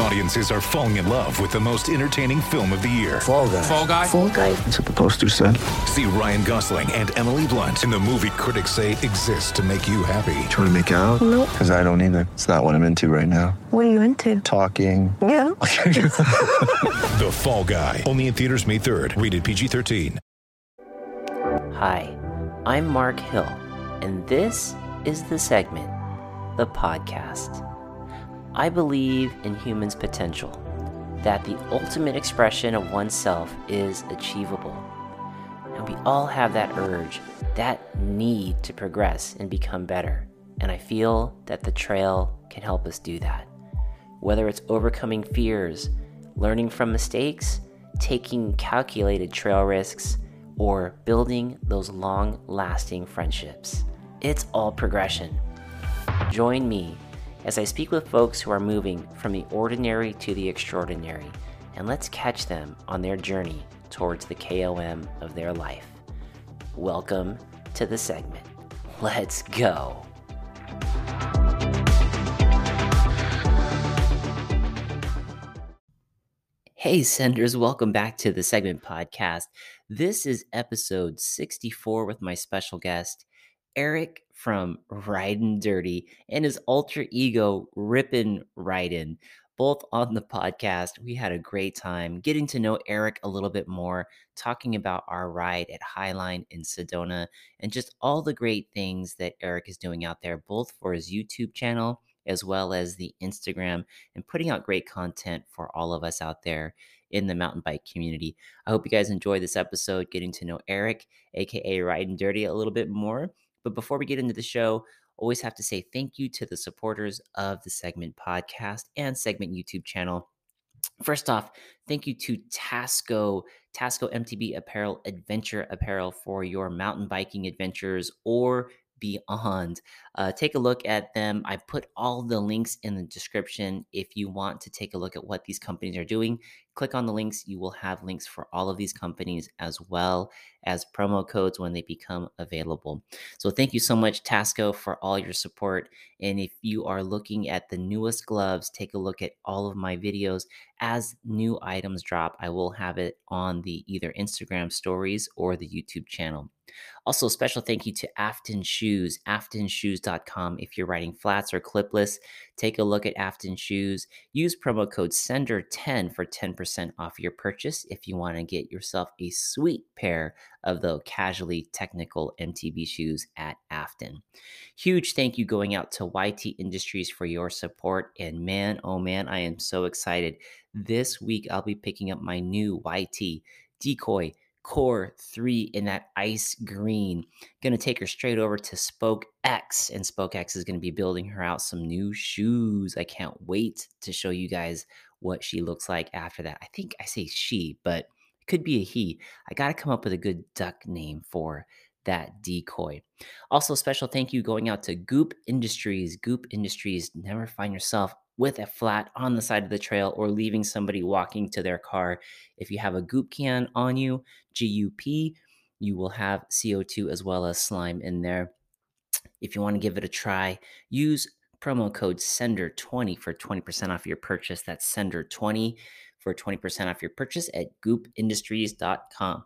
Audiences are falling in love with the most entertaining film of the year. Fall guy. Fall guy. Fall guy. That's what the poster said. See Ryan Gosling and Emily Blunt in the movie critics say exists to make you happy. Trying to make it out? Nope. Because I don't either. It's not what I'm into right now. What are you into? Talking. Yeah. The Fall Guy. Only in theaters May 3rd. Rated PG-13. Hi, I'm Mark Hill, and this is the segment, the podcast. I believe in humans' potential, that the ultimate expression of oneself is achievable. And we all have that urge, that need to progress and become better. And I feel that the trail can help us do that. Whether it's overcoming fears, learning from mistakes, taking calculated trail risks, or building those long lasting friendships. It's all progression. Join me as I speak with folks who are moving from the ordinary to the extraordinary, and let's catch them on their journey towards the KOM of their life. Welcome to the segment. Let's go. Hey, senders, welcome back to the segment podcast. This is episode 64 with my special guest, Eric from Ryden Dirty and his alter ego, Rippin' Riding. Both on the podcast. We had a great time getting to know Eric a little bit more, talking about our ride at Highline in Sedona, and just all the great things that Eric is doing out there, both for his YouTube channel as well as the Instagram, and putting out great content for all of us out there in the mountain bike community. I hope you guys enjoy this episode, getting to know Eric, aka Ryden Dirty, a little bit more. But before we get into the show, always have to say thank you to the supporters of the Segment podcast and Segment YouTube channel. First off, thank you to Tasco, Tasco MTB Apparel Adventure Apparel for your mountain biking adventures or beyond. Uh, take a look at them. I put all the links in the description if you want to take a look at what these companies are doing. Click on the links. You will have links for all of these companies as well as promo codes when they become available. So, thank you so much, Tasco, for all your support. And if you are looking at the newest gloves, take a look at all of my videos. As new items drop, I will have it on the either Instagram stories or the YouTube channel. Also, special thank you to Afton Shoes, aftonshoes.com. If you're riding flats or clipless, take a look at Afton Shoes. Use promo code SENDER10 for 10% off your purchase if you want to get yourself a sweet pair of the casually technical MTB shoes at Afton. Huge thank you going out to YT Industries for your support. And man, oh man, I am so excited. This week, I'll be picking up my new YT Decoy Core 3 in that ice green. Going to take her straight over to Spoke X, and Spoke X is going to be building her out some new shoes. I can't wait to show you guys what she looks like after that. I think I say she, but it could be a he. I got to come up with a good duck name for that decoy. Also, special thank you going out to GUP Industries. GUP Industries, never find yourself with a flat on the side of the trail or leaving somebody walking to their car. If you have a GUP can on you, GUP, you will have CO2 as well as slime in there. If you want to give it a try, use promo code SENDER20 for 20% off your purchase. That's SENDER20 for 20% off your purchase at gupindustries.com.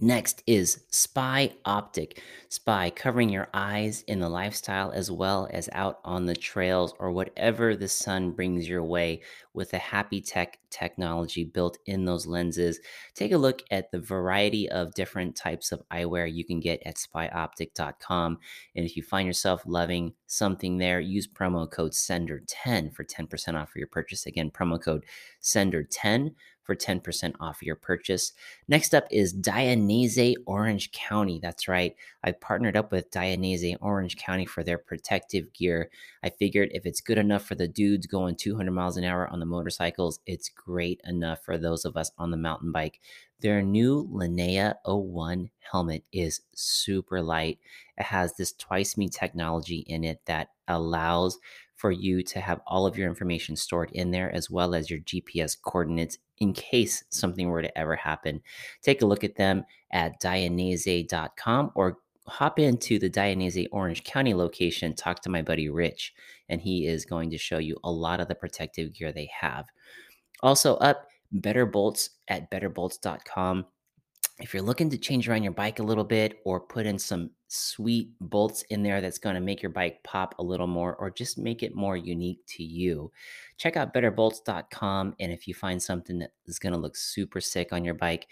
Next is Spy Optic. Spy covering your eyes in the lifestyle as well as out on the trails or whatever the sun brings your way with the Happy Tech technology built in those lenses. Take a look at the variety of different types of eyewear you can get at spyoptic.com. And if you find yourself loving something there, use promo code SENDER10 for 10% off your purchase. Again, promo code SENDER10 for 10% off your purchase. Next up is Dainese Orange County. That's right. I partnered up with Dainese Orange County for their protective gear. I figured if it's good enough for the dudes going 200 miles an hour on the motorcycles, it's great enough for those of us on the mountain bike. Their new Linea 01 helmet is super light. It has this twiceme technology in it that allows for you to have all of your information stored in there as well as your GPS coordinates in case something were to ever happen. Take a look at them at dainese.com or hop into the Dainese Orange County location, talk to my buddy Rich, and he is going to show you a lot of the protective gear they have. Also, up Better Bolts at betterbolts.com. If you're looking to change around your bike a little bit or put in some sweet bolts in there that's going to make your bike pop a little more or just make it more unique to you, check out betterbolts.com. And if you find something that is going to look super sick on your bike,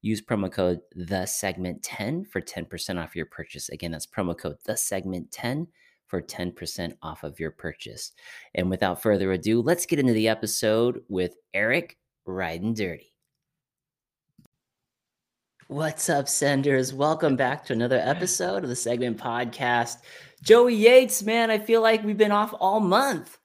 use promo code the segment 10 for 10% off your purchase. Again, that's promo code the segment 10 for 10% off of your purchase. And without further ado, let's get into the episode with Eric Ryden Dirty. What's up, senders? Welcome back to another episode of the Segment Podcast. Joey Yates, man, I feel like we've been off all month.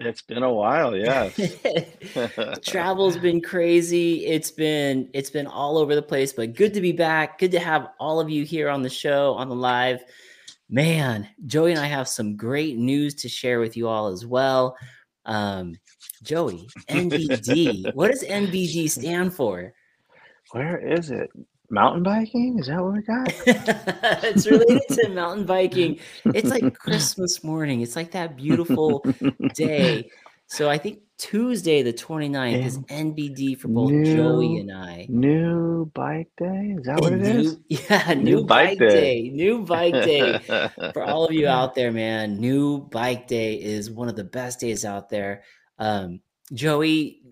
It's been a while, yeah. Travel's been crazy. It's been it's been all over the place, but good to be back. Good to have all of you here on the show, on the live. Man, Joey and I have some great news to share with you all as well. Um, Joey, NBD. what does NBD stand for? Where is it? Mountain biking? Is that what we got? it's related to mountain biking. It's like Christmas morning. It's like that beautiful day. So I think Tuesday, the 29th, is NBD for both New- Joey and I. New bike day? Is that what it new, is? Yeah, new, bike, day. New bike day. For all of you out there, man, new bike day is one of the best days out there. Um, Joey,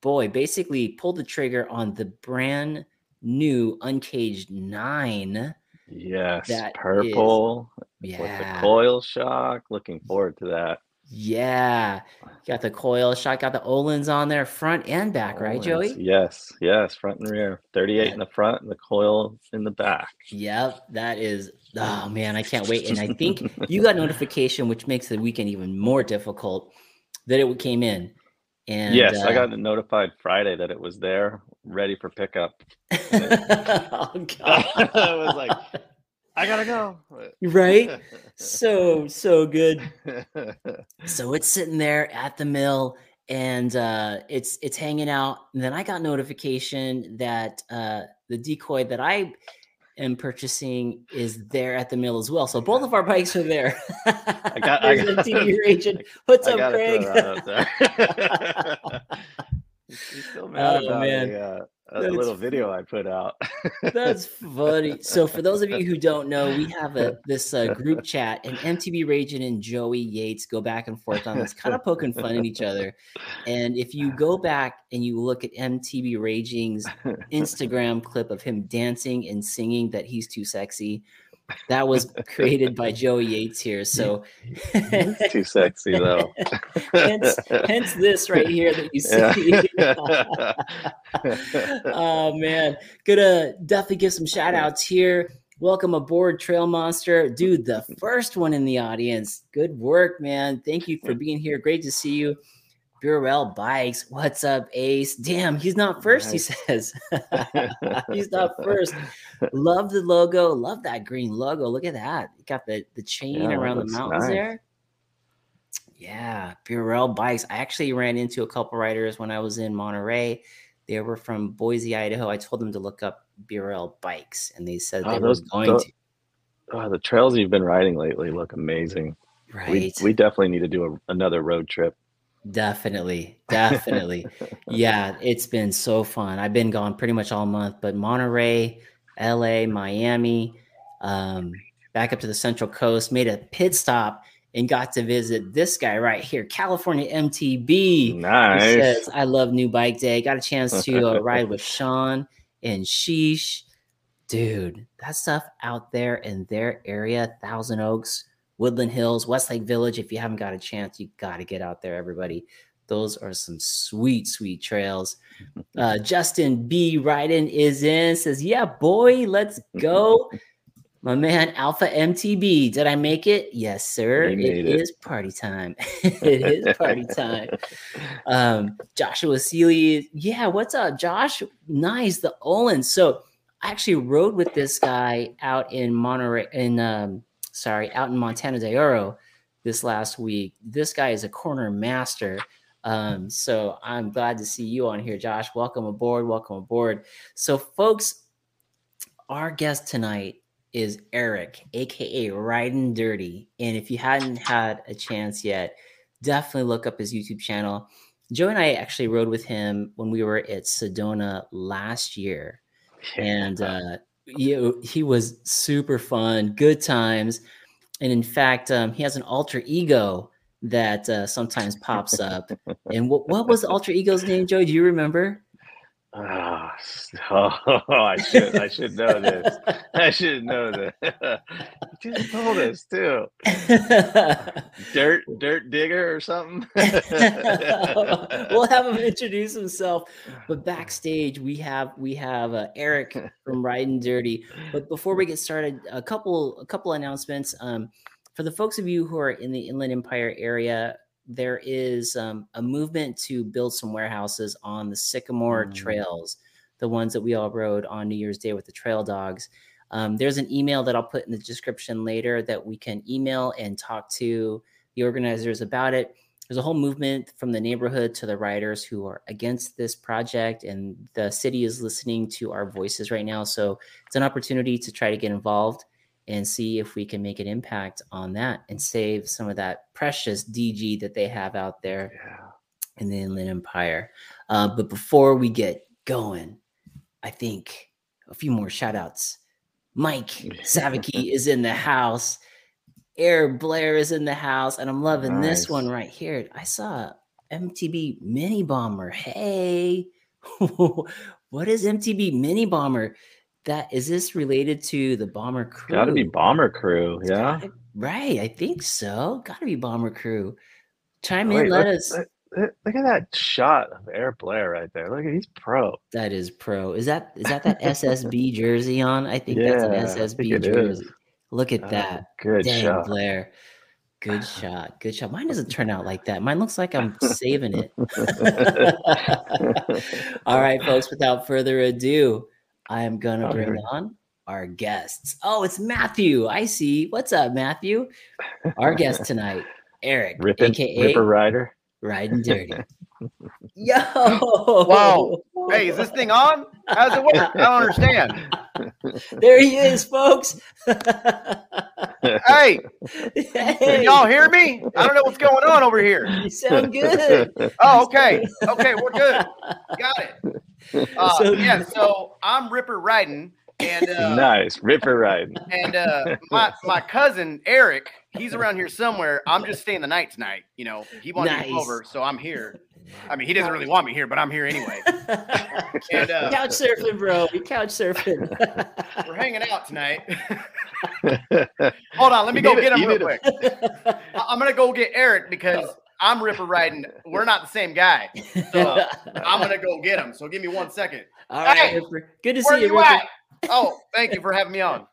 boy, basically pulled the trigger on the brand new Uncaged 9. yes, That purple with the Yeah. coil shock. Looking forward to that. Yeah. Got the coil shot, got the Öhlins on there, front and back, right, Oh, Joey? Yes, yes, front and rear. 38 in the front and the coil in the back. Yep, that is. Oh man, I can't wait. And I think you got notification, which makes the weekend even more difficult, that it came in. And yes, I uh, got notified Friday that it was there, ready for pickup. oh god, I was like, I gotta go. right? So so good. So it's sitting there at the mill, and uh, it's it's hanging out. And then I got notification that uh, the decoy that I am purchasing is there at the mill as well. So both of our bikes are there. I got- I got- Raging. What's I up, Craig? He's still mad Oh, about man. a, uh, a That's little video I put out. That's funny. So for those of you who don't know, we have a this uh, group chat, and MTB Raging and Joey Yates go back and forth on this, kind of poking fun at each other. And if you go back and you look at MTB Raging's Instagram clip of him dancing and singing that he's too sexy, that was created by Joey Yates here. So It's too sexy though. hence, hence this right here that you see. Yeah. oh man, gonna definitely give some shout outs here. Welcome aboard, Trail Monster. Dude, the first one in the audience. Good work, man. Thank you for being here. Great to see you. Burrell Bikes. What's up, Ace? Damn, he's not first, he says. he's not first. Love the logo. Love that green logo. Look at that. Got the, the chain Yeah, around the mountains nice. there. Yeah, Burrell Bikes. I actually ran into a couple riders when I was in Monterey. They were from Boise, Idaho. I told them to look up Burrell Bikes, and they said Oh, they those- were going those- to. Oh, the trails you've been riding lately look amazing. Right. We we definitely need to do a, another road trip. Definitely, definitely. yeah, it's been so fun. I've been gone pretty much all month, but Monterey, LA, Miami, um, back up to the Central Coast, made a pit stop and got to visit this guy right here, California MTB. He Nice. says, I love New Bike Day. Got a chance to uh, ride with Sean and Sheesh. Dude, that stuff out there in their area, Thousand Oaks, Woodland Hills, Westlake Village. If you haven't got a chance, you got to get out there, everybody. Those are some sweet, sweet trails. Uh, Justin B. Ryden is in, says, Yeah, boy, let's go. My man, Alpha MTB. Did I make it? Yes, sir. It it. is party time. it is party time. Um, Joshua Seeley. Yeah, what's up, Josh? Nice. The Olin. So I actually rode with this guy out in Monterey, in um, sorry, out in Montana de Oro this last week. This guy is a corner master. Um, so I'm glad to see you on here, Josh. Welcome aboard. Welcome aboard. So, folks, our guest tonight is Eric, aka Ryden Dirty. And if you hadn't had a chance yet, definitely look up his YouTube channel. Joe and I actually rode with him when we were at Sedona last year. And uh, he, he was super fun, good times. And in fact, um, he has an alter ego that uh, sometimes pops up. and what, what was the alter ego's name, Joe? Do you remember? Ah, oh, I should I should know this. I should know this. you just told us too. Dirt dirt digger or something. we'll have him introduce himself. But backstage, we have we have uh, Eric from Ryden Dirty. But before we get started, a couple a couple announcements. Um, for the folks of you who are in the Inland Empire area, there is um, a movement to build some warehouses on the Sycamore mm. trails, the ones that we all rode on New Year's Day with the trail dogs. Um, there's an email that I'll put in the description later that we can email and talk to the organizers about it. There's a whole movement from the neighborhood to the riders who are against this project, and the city is listening to our voices right now. So it's an opportunity to try to get involved and see if we can make an impact on that and save some of that precious DG that they have out there yeah. in the Inland Empire. Uh, but before we get going, I think a few more shout outs. Mike Savicki is in the house. Air Blair is in the house, and I'm loving nice. this one right here. I saw MTB Mini Bomber. Hey, what is MTB Mini Bomber? That is this related to the bomber crew? Got to be bomber crew, yeah. Gotta, right, I think so. Got to be bomber crew. Chime Wait, in, let us. Look, look, at that shot of Air Blair right there. Look at he's pro. That is pro. Is that is that that SSB jersey on? I think yeah, that's an SSB jersey. Is. Look at oh, that. Good Dang, shot, Blair. Good shot. Good shot. Mine doesn't turn out like that. Mine looks like I'm saving it. All right, folks. Without further ado. I am going to oh, bring on our guests. Oh, it's Matthew. I see. What's up, Matthew? Our guest tonight, Eric, Rippin, aka Ripper Rider. Ryden Dirty. Yo! Wow. Hey, is this thing on? How's it work? I don't understand. There he is, folks. hey, can y'all hear me? I don't know what's going on over here. You sound good. Oh, okay. Okay, we're good. Got it. Uh, so, yeah, so I'm Ripper Riding. And uh, nice, Ripper Riding. And uh, my my cousin Eric, he's around here somewhere. I'm just staying the night tonight. You know, he wanted nice. to over, so I'm here. I mean, he doesn't really want me here, but I'm here anyway. and, uh, couch surfing, bro. We couch surfing. we're hanging out tonight. Hold on, let me go get him real quick. I'm gonna go get Eric because I'm Ripper riding. We're not the same guy. So I'm gonna go get him. So give me one second. All right, hey, Good to see you, you Ripper. Oh, thank you for having me on.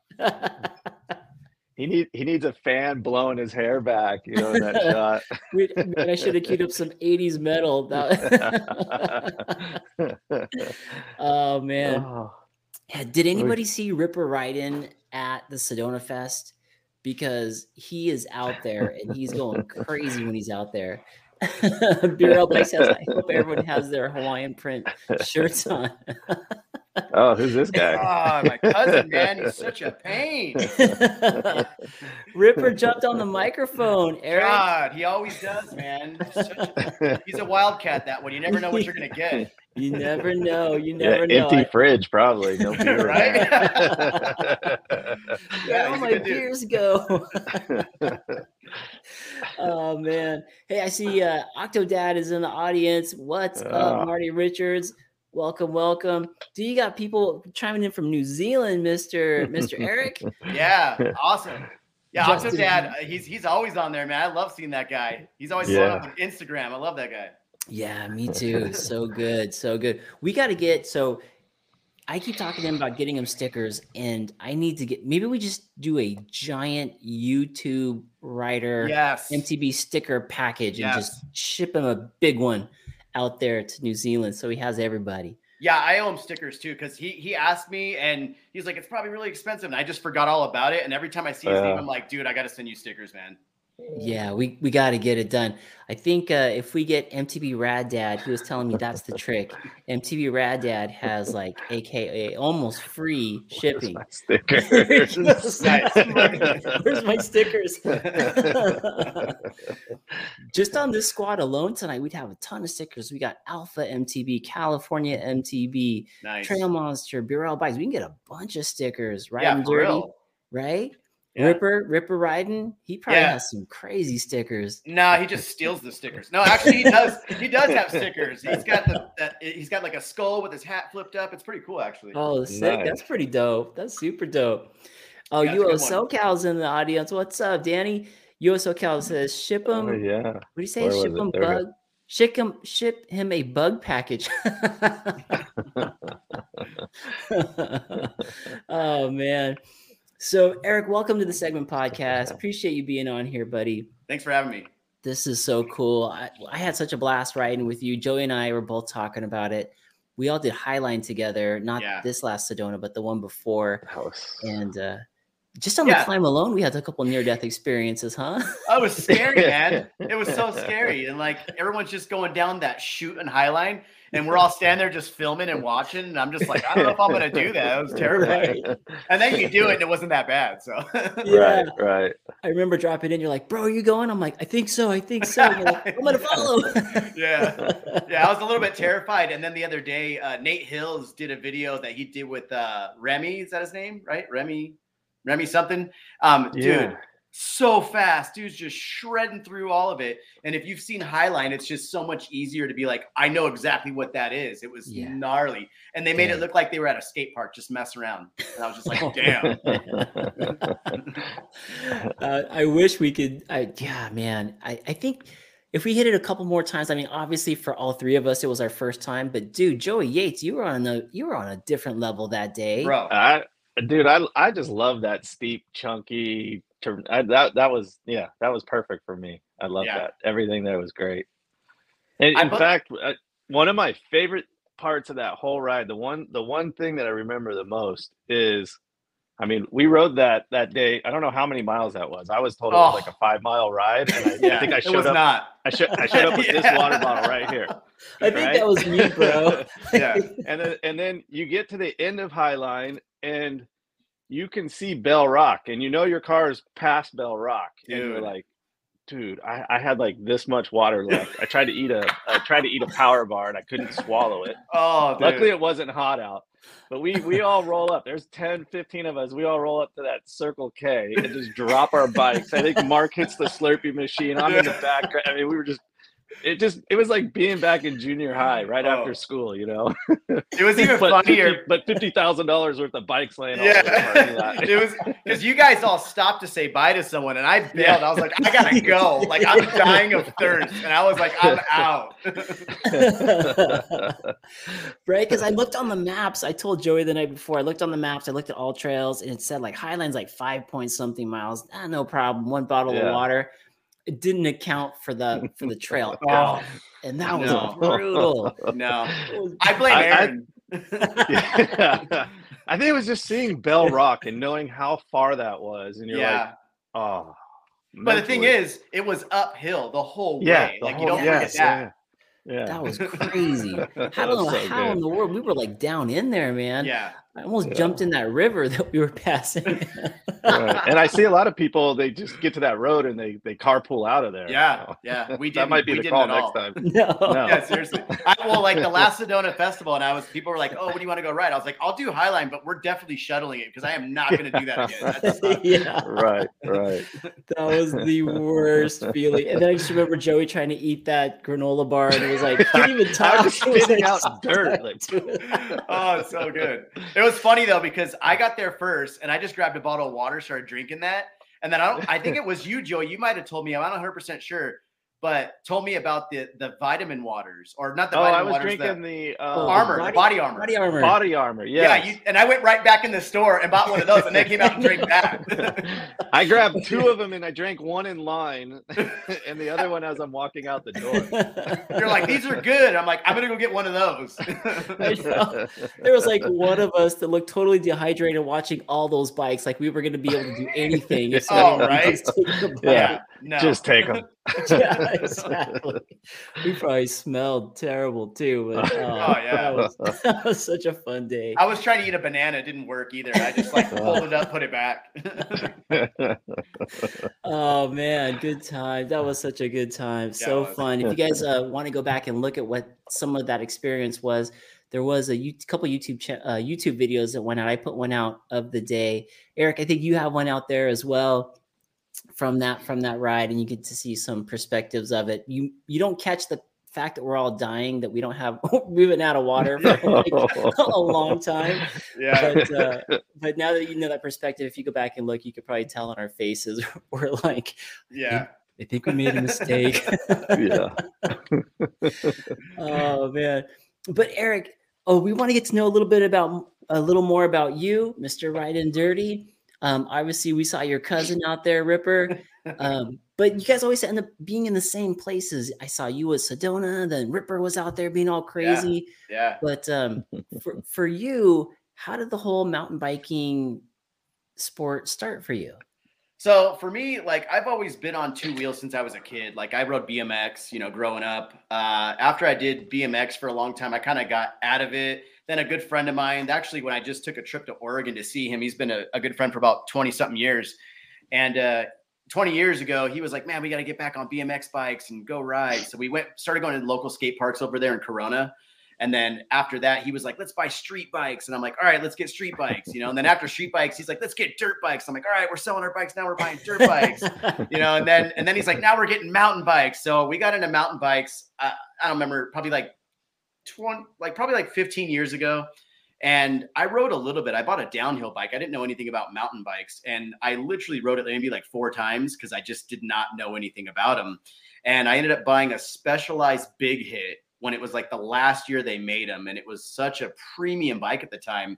He need he needs a fan blowing his hair back, you know, in that shot. Man, I should have queued up some 80s metal. oh man. Oh. Yeah, did anybody see Ripper Ryden at the Sedona Fest? because he is out there and he's going crazy when he's out there. Says, I hope everyone has their Hawaiian print shirts on. Oh, who's this guy? Oh, my cousin, man. He's such a pain. Ripper jumped on the microphone. Eric. God, he always does, man. A, he's a wildcat, that one. You never know what you're going to get. You never know. You never yeah, know. Empty I, fridge, probably. No beer, right? yeah, all my beers go. oh man! Hey, I see uh, Octodad is in the audience. What's uh, up, Marty Richards? Welcome, welcome. Do you got people chiming in from New Zealand, Mister Mister Eric? Yeah, awesome. Yeah, Octodad, Dad. Uh, he's he's always on there, man. I love seeing that guy. He's always yeah. on Instagram. I love that guy. Yeah, me too. so good, so good. We got to get so. I keep talking to him about getting him stickers, and I need to get. Maybe we just do a giant YouTube writer yes. MTB sticker package yes. and just ship him a big one out there to New Zealand, so he has everybody. Yeah, I owe him stickers too because he he asked me and he's like, it's probably really expensive, and I just forgot all about it. And every time I see his uh, name, I'm like, dude, I got to send you stickers, man. Yeah, we, we got to get it done. I think uh, if we get MTB Rad Dad, he was telling me that's the trick. MTB Rad Dad has like AKA almost free shipping. Where's my stickers? Where's my stickers? Just on this squad alone tonight, we'd have a ton of stickers. We got Alpha MTB, California MTB, Nice. Trail Monster, Burrell Bikes. We can get a bunch of stickers, right? Yeah, for real. right? Yeah. Ripper, Ripper riding. He probably Yeah. has some crazy stickers. No, he just steals the stickers. No, actually, he does. He does have stickers. He's got the. That, he's got like a skull with his hat flipped up. It's pretty cool, actually. Oh, sick. That's pretty dope. That's super dope. Oh, Yeah, it's a UO SoCal's in the audience. What's up, Danny? UO SoCal says ship him. Oh, yeah. What do you say? Where Ship it? him There we go. bug. Ship him. Ship him a bug package. oh man. So Eric, welcome to the segment podcast. Appreciate you being on here, buddy. Thanks for having me. This is so cool. I, I had such a blast riding with you. Joey and I were both talking about it. We all did Highline together, not Yeah. this last Sedona, but the one before. Was- And uh, just on Yeah. the climb alone, we had a couple near death experiences, huh? Oh, it was scary, man. It was so scary, and like everyone's just going down that shoot and Highline, and we're all standing there just filming and watching. And I'm just like, I don't know if I'm gonna do that. It was terrifying. Right. And then you do it, and it wasn't that bad. So Yeah. Right, right. I remember dropping in. You're like, bro, are you going? I'm like, I think so. I think so. You're like, I'm gonna follow. Yeah. yeah, I was a little bit terrified. And then the other day, uh, Nate Hills did a video that he did with uh, Remy. Is that his name? Right? Remy, Remy something. Um, Yeah. dude, so fast. Dude's just shredding through all of it. And if you've seen Highline, it's just so much easier to be like, I know exactly what that is. It was Yeah. gnarly. And they made Dang. it look like they were at a skate park just messing around. And I was just like, damn. uh, I wish we could. I, yeah, man. I, I think if we hit it a couple more times, I mean, obviously for all three of us, it was our first time. But dude, Joey Yates, you were on a you were on a different level that day. Bro. I, dude, I, I just love that steep, chunky. I, that, that was, yeah, that was perfect for me. I love Yeah. that. Everything there was great. And in fact, uh, one of my favorite parts of that whole ride, the one, the one thing that I remember the most is, I mean, we rode that that day. I don't know how many miles that was. I was told it was like Oh. a five mile ride, and I, Yeah, I think I showed up. not. I, should I showed up with this water bottle right here. I think Right? that was me, bro. Yeah. and then and then you get to the end of Highline and you can see Bell Rock and you know your car is past Bell Rock and you're Dude. like dude I, I had like this much water left. I tried to eat a I tried to eat a power bar and I couldn't swallow it. Oh, dude. luckily it wasn't hot out but we we all roll up. There's 10 15 of us. We all roll up to that Circle K and just drop our bikes. I think Mark hits the Slurpee machine. I'm in the back I mean we were just it just it was like being back in junior high right Oh. after school you know it was even but funnier. 50, but fifty thousand dollars worth of bikes laying all the Yeah, it was because you guys all stopped to say bye to someone, and I bailed. I was like, I gotta go. Like I'm dying of thirst, and I was like, I'm out. right? Because I looked on the maps. I told Joey the night before. I looked on the maps. I looked at all trails, and it said like Highlands, like five point something miles. Ah, no problem. One bottle Yeah. of water. It didn't account for the for the trail Oh. and that was No. brutal. no, was- I blame I- I- Aaron. Yeah. I think it was just seeing Bell Rock and knowing how far that was, and you're yeah, like, oh. but the thing is, it was uphill the whole yeah, way. the Like you whole- don't yes, forget that. Yeah, yeah. that was crazy. I don't know so how in the world we were like down in there, man. Yeah, I almost Yeah. jumped in that river that we were passing. Right. And I see a lot of people. They just get to that road and they they carpool out of there. yeah, So, yeah. We did. that might be we the didn't call next time. no. No. Yeah, seriously. I, well, like the last Sedona festival, and I was people were like, "Oh, what do you want to go ride?" I was like, "I'll do Highline, but we're definitely shuttling it because I am not going to do that again." That's yeah. Right, right. That was the worst feeling. And then I just remember Joey trying to eat that granola bar and it was like, couldn't even talk. I was It was like out so dirt, like- to it. oh, it's so good. It was funny though because I got there first, and I just grabbed a bottle of water, started drinking that, and then I don't. I think it was you, Joe. You might have told me. I'm not 100 percent sure, but told me about the the vitamin waters or not the oh, vitamin I was waters, drinking the, the, Oh, uh, armor, body- body armor. Body armor. body armor. Yeah, you, and I went right back in the store and bought one of those, and they came out and drank that. I grabbed two of them and I drank one in line, and the other one as I'm walking out the door. You're like, these are good. I'm like, I'm gonna go get one of those. There was like one of us that looked totally dehydrated watching all those bikes. Like we were going to be able to do anything. if Oh, right. just took the bike. Yeah. No, Just take them. yeah, exactly. We probably smelled terrible too. But, oh, Oh, yeah. that was, that was such a fun day. I was trying to eat a banana, it didn't work either. I just like pulled it up, put it back. Oh man, good time. That was such a good time. Yeah, so fun. If you guys uh, want to go back and look at what some of that experience was, there was a couple YouTube cha- uh, YouTube videos that went out. I put one out of the day. Eric, I think you have one out there as well from that from that ride, and you get to see some perspectives of it. You you don't catch the fact that we're all dying, that we don't have we've been out of water for like a long time. yeah. But uh, but now that you know that perspective, if you go back and look, you could probably tell on our faces we're like, Yeah. I think we made a mistake. yeah. oh man. But Eric, oh, we want to get to know a little bit about a little more about you, Mr. Ryden Dirty. Um, obviously, we saw your cousin out there, Ripper. Um, but you guys always end up being in the same places. I saw you with Sedona, then Ripper was out there being all crazy. Yeah. But um, for for you, how did the whole mountain biking sport start for you? So for me, like I've always been on two wheels since I was a kid. Like I rode BMX, you know, growing up. Uh, after I did BMX for a long time, I kind of got out of it. Then a good friend of mine, actually, when I just took a trip to Oregon to see him, he's been a, a good friend for about 20 something years. And uh, 20 years ago, he was like, man, we got to get back on BMX bikes and go ride. So we went, started going to local skate parks over there in Corona. And then after that, he was like, let's buy street bikes. And I'm like, all right, let's get street bikes, you know. And then after street bikes, he's like, let's get dirt bikes. I'm like, all right, we're selling our bikes now. We're buying dirt bikes, you know. And then and then he's like, now we're getting mountain bikes. So we got into mountain bikes. Uh, I don't remember, probably like 20, like probably like 15 years ago. And I rode a little bit. I bought a downhill bike. I didn't know anything about mountain bikes. And I literally rode it maybe like four times because I just did not know anything about them. And I ended up buying a specialized big hit when it was like the last year they made them. And it was such a premium bike at the time.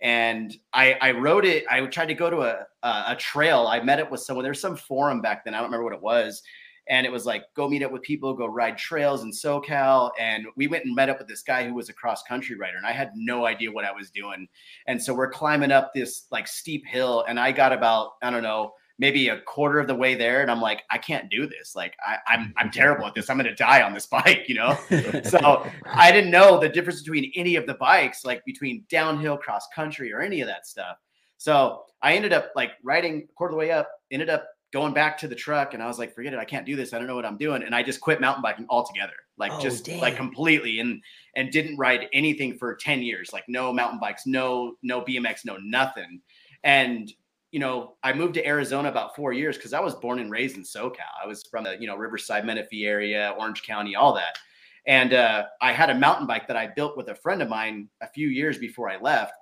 And I, I rode it. I tried to go to a, a, a trail. I met up with someone. There's some forum back then. I don't remember what it was and it was like go meet up with people go ride trails in socal. And we went and met up with this guy who was a cross country rider and i had no idea what i was doing. And so we're climbing up this like steep hill and i got about i don't know maybe a quarter of the way there and i'm like i can't do this. Like I, i'm i'm terrible at this. I'm gonna die on this bike you know? So i didn't know the difference between any of the bikes like between downhill cross country or any of that stuff. So i ended up like riding a quarter of the way up ended up going back to the truck and I was like, forget it. I can't do this. I don't know what I'm doing. And I just quit mountain biking altogether, like Oh, just dang. like completely and, and didn't ride anything for 10 years, like no mountain bikes, no, no BMX, no nothing. And, you know, I moved to Arizona about four years because I was born and raised in SoCal. I was from the, you know, Riverside, Menifee area, Orange County, all that. And uh, I had a mountain bike that I built with a friend of mine a few years before I left.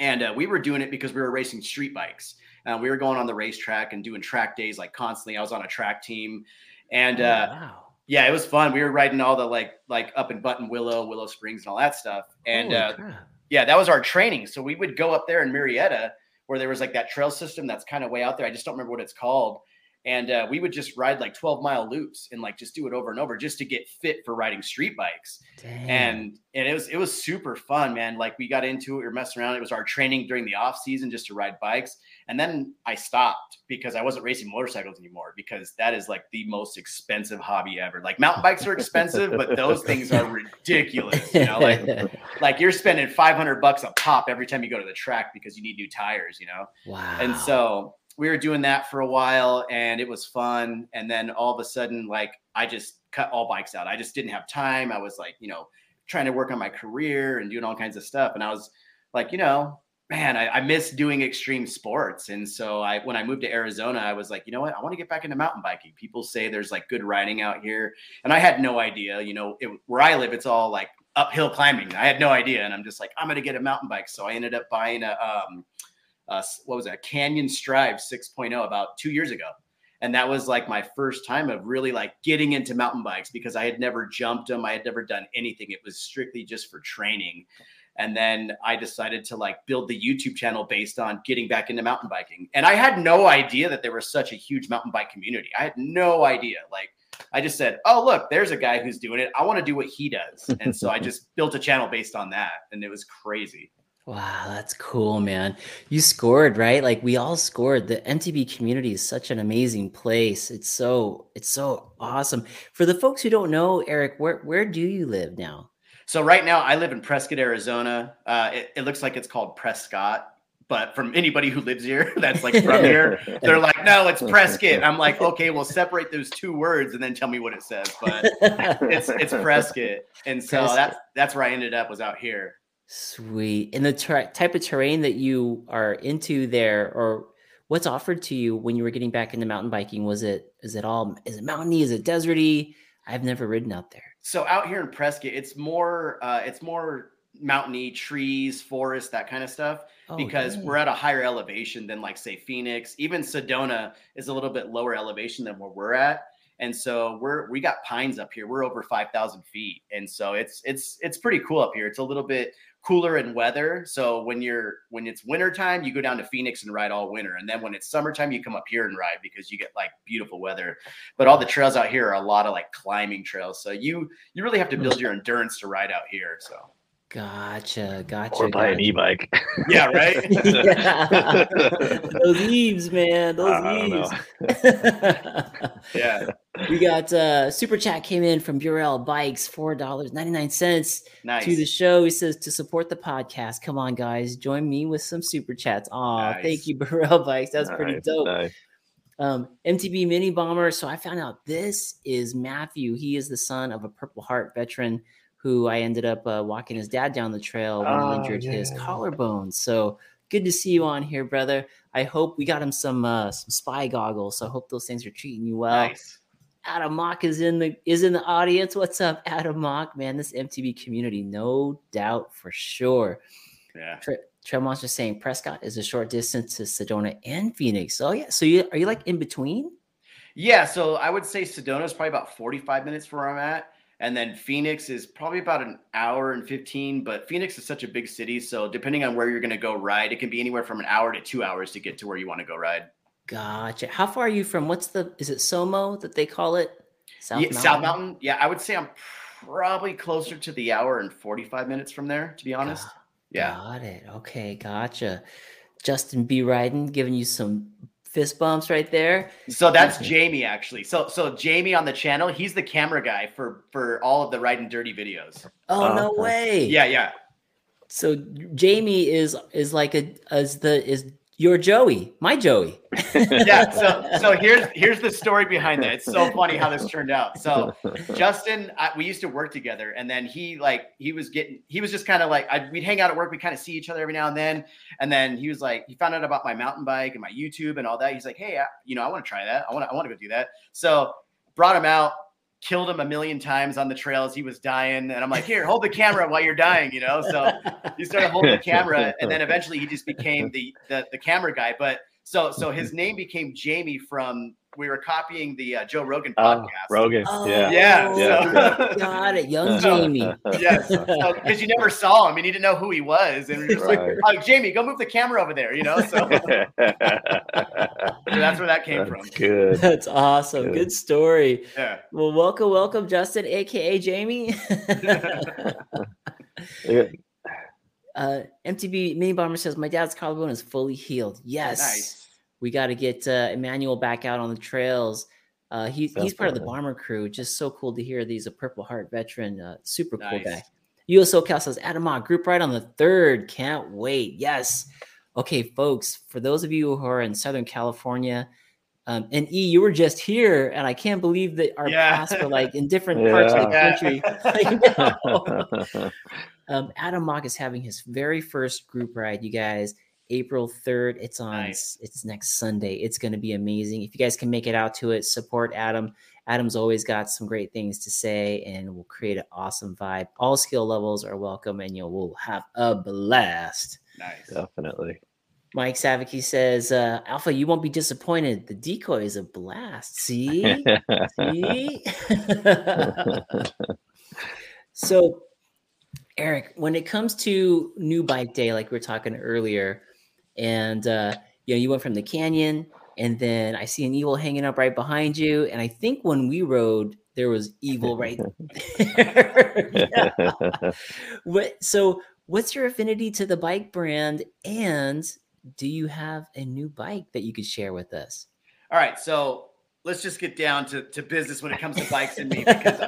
And uh, we were doing it because we were racing street bikes. Uh, we were going on the racetrack and doing track days like constantly. I was on a track team, and Oh, uh, wow. yeah, it was fun. We were riding all the like like up in Buttonwillow, Willow Springs, and all that stuff. And uh, yeah, that was our training. So we would go up there in Murrieta, where there was like that trail system that's kind of way out there. I just don't remember what it's called. And uh, we would just ride like 12 mile loops and like just do it over and over just to get fit for riding street bikes. Dang. and and it was it was super fun man. Like we got into it we were messing around. It was our training during the off season just to ride bikes. And then i stopped because i wasn't racing motorcycles anymore because that is like the most expensive hobby ever. Like mountain bikes are expensive but those things are ridiculous you know? Like like you're spending 500 bucks a pop every time you go to the track because you need new tires you know? Wow. and so we were doing that for a while and it was fun. And then all of a sudden, like I just cut all bikes out. I just didn't have time. I was like, you know, trying to work on my career and doing all kinds of stuff. And I was like, you know, man, I, I miss doing extreme sports. And so I when I moved to Arizona, I was like, you know what? I want to get back into mountain biking. People say there's like good riding out here. And I had no idea, you know, it, where I live, it's all like uphill climbing. I had no idea. And I'm just like, I'm gonna get a mountain bike. So I ended up buying a um uh, what was that? Canyon Strive 6.0 about two years ago. and that was like my first time of really like getting into mountain bikes because I had never jumped them, I had never done anything. It was strictly just for training. And then I decided to like build the YouTube channel based on getting back into mountain biking. And I had no idea that there was such a huge mountain bike community. I had no idea. Like I just said, "Oh, look, there's a guy who's doing it. I want to do what he does." And so I just built a channel based on that, and it was crazy. Wow, that's cool, man. You scored, right? Like we all scored. The MTB community is such an amazing place. It's so it's so awesome. For the folks who don't know, Eric, where where do you live now? So right now I live in Prescott, Arizona. Uh, it, it looks like it's called Prescott, but from anybody who lives here that's like from here, they're like, no, it's Prescott. I'm like, okay, well, separate those two words and then tell me what it says. But it's it's Prescott, and so Prescott. that's that's where I ended up was out here. Sweet. And the ter- type of terrain that you are into there, or what's offered to you when you were getting back into mountain biking? Was it is it all is it mountainy? Is it deserty? I've never ridden out there. So out here in Prescott, it's more uh, it's more mountainy, trees, forest, that kind of stuff. Oh, because yeah. we're at a higher elevation than like say Phoenix. Even Sedona is a little bit lower elevation than where we're at. And so we're we got pines up here. We're over five thousand feet, and so it's it's it's pretty cool up here. It's a little bit cooler in weather. So when you're when it's wintertime, you go down to Phoenix and ride all winter. And then when it's summertime, you come up here and ride because you get like beautiful weather. But all the trails out here are a lot of like climbing trails. So you you really have to hmm. build your endurance to ride out here. So Gotcha, gotcha. or buy an e-bike. yeah, right. yeah. those eaves, man. Those I eaves. yeah. we got uh super chat came in from Burrell Bikes, four dollars ninety nine cents Nice. to the show. He says to support the podcast. Come on, guys, join me with some super chats. Aw, Nice. thank you, Burrell Bikes. That's pretty dope. nice. Um, MTB Mini Bomber. So I found out this is Matthew. He is the son of a Purple Heart veteran who I ended up uh, walking his dad down the trail when he Oh, injured his collarbone. So good to see you on here, brother. I hope we got him some uh, some spy goggles. So I hope those things are treating you well. nice. Adam Mock is in the is in the audience. What's up, Adam Mock? Man, this MTB community, no doubt for sure. Yeah. Tre- Trail Monster saying Prescott is a short distance to Sedona and Phoenix. Oh yeah, so you are you like in between? Yeah, so I would say Sedona is probably about 45 minutes from where I'm at. And then Phoenix is probably about an hour and 15. But Phoenix is such a big city. So depending on where you're going to go ride, it can be anywhere from an hour to two hours to get to where you want to go ride. Gotcha. How far are you from? What's the? Is it Somo that they call it? South yeah, South Mountain. Yeah, I would say I'm probably closer to the hour and 45 minutes from there, to be honest. Got- Yeah. Got it. Okay, gotcha. Justin B. Ryden giving you some fist bumps right there. So that's. Jamie actually. So so Jamie on the channel, he's the camera guy for for all of the Ryden Dirty videos. Oh Oh, no way. Yeah, yeah. So Jamie is is like a as the is your Joey, my Joey. yeah so so here's here's the story behind that. It's so funny how this turned out. So justin I, we used to work together and then he like he was getting he was just kind of like I, we'd hang out at work we kind of see each other every now and then and then he was like he found out about my mountain bike and my youtube and all that. He's like hey I, you know i want to try that. I want i want to go do that. So brought him out killed him a million times on the trails. He was dying. And i'm like here hold the camera while you're dying you know? So he started holding the camera and then eventually he just became the the, the camera guy. But so so his name became jamie from we were copying the uh, joe rogan Oh, podcast Rogan. Oh, Yeah. Yeah, yeah. so- got it. Young Jamie. yes because you never saw him and you didn't know who he was and we were just Right. like oh jamie go move the camera over there you know so, so that's where that came from That's good. That's awesome. Good. Good story. yeah Well, welcome, welcome, Justin, aka Jamie. Yeah. uh, MTB Mini Bomber says my dad's collarbone is fully healed. Yes, nice we got to get uh, Emmanuel back out on the trails. Uh, he, he's part of the bomber crew. Just so cool to hear. He's a Purple Heart veteran. Uh, super cool guy. US SoCal says Adama group ride on the third. Can't wait. Yes. Okay, folks. For those of you who are in Southern California, um, and E, you were just here, and I can't believe that our Yeah. paths were like in different parts of the Yeah. country. I know. um, Adam Mock is having his very first group ride, you guys. April 3rd. It's on Nice. it's next Sunday. It's gonna be amazing. If you guys can make it out to it, support Adam. Adam's always got some great things to say and will create an awesome vibe. All skill levels are welcome and you will have a blast. nice Definitely. Mike Savicki says, uh, Alpha, you won't be disappointed. The decoy is a blast. See? See? so, Eric, when it comes to new bike day, like we were talking earlier, and uh, you know, you went from the canyon, and then I see an evil hanging up right behind you. And I think when we rode, there was evil right there. What so what's your affinity to the bike brand? And do you have a new bike that you could share with us? All right, so let's just get down to, to business when it comes to bikes and me because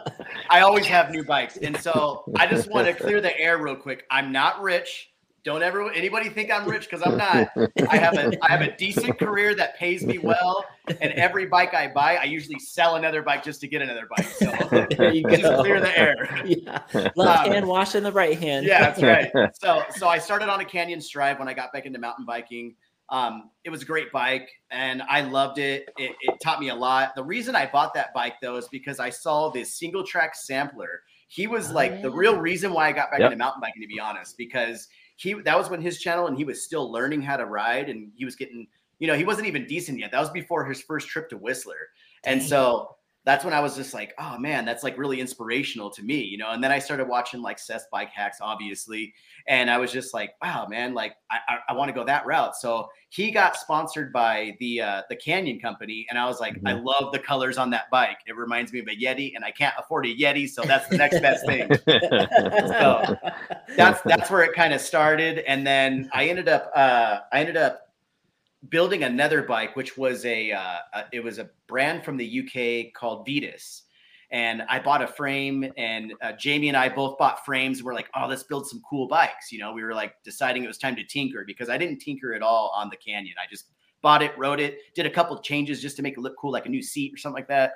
I always have new bikes. And so I just want to clear the air real quick. I'm not rich. Don't ever anybody think I'm rich because I'm not. I have a I have a decent career that pays me well, and every bike I buy, I usually sell another bike just to get another bike. So There you just go. clear the air. Yeah. Left Um, hand washing the right hand. Yeah, that's right. So so I started on a Canyon Strive when I got back into mountain biking. Um, it was a great bike and I loved it. it. It taught me a lot. The reason I bought that bike though is because I saw this single track sampler. He was Oh, like the real reason why I got back Yep. into mountain biking, to be honest, because he that was when his channel and he was still learning how to ride and he was getting, you know, he wasn't even decent yet. That was before his first trip to Whistler. And so that's when I was just like, oh man, that's like really inspirational to me, you know. And then I started watching like Seth Bike Hacks, obviously, and I was just like, wow, man, like I I, I want to go that route. So he got sponsored by the uh, the Canyon Company, and I was like, I love the colors on that bike. It reminds me of a Yeti, and I can't afford a Yeti, so that's the next best thing. So that's that's where it kind of started, and then I ended up uh, I ended up building another bike, which was a, uh, a it was a brand from the UK called Vitus. And I bought a frame, and uh, Jamie and I both bought frames. We're like, oh, let's build some cool bikes. You know, we were like deciding it was time to tinker because I didn't tinker at all on the Canyon. I just bought it, rode it, did a couple changes just to make it look cool, like a new seat or something like that.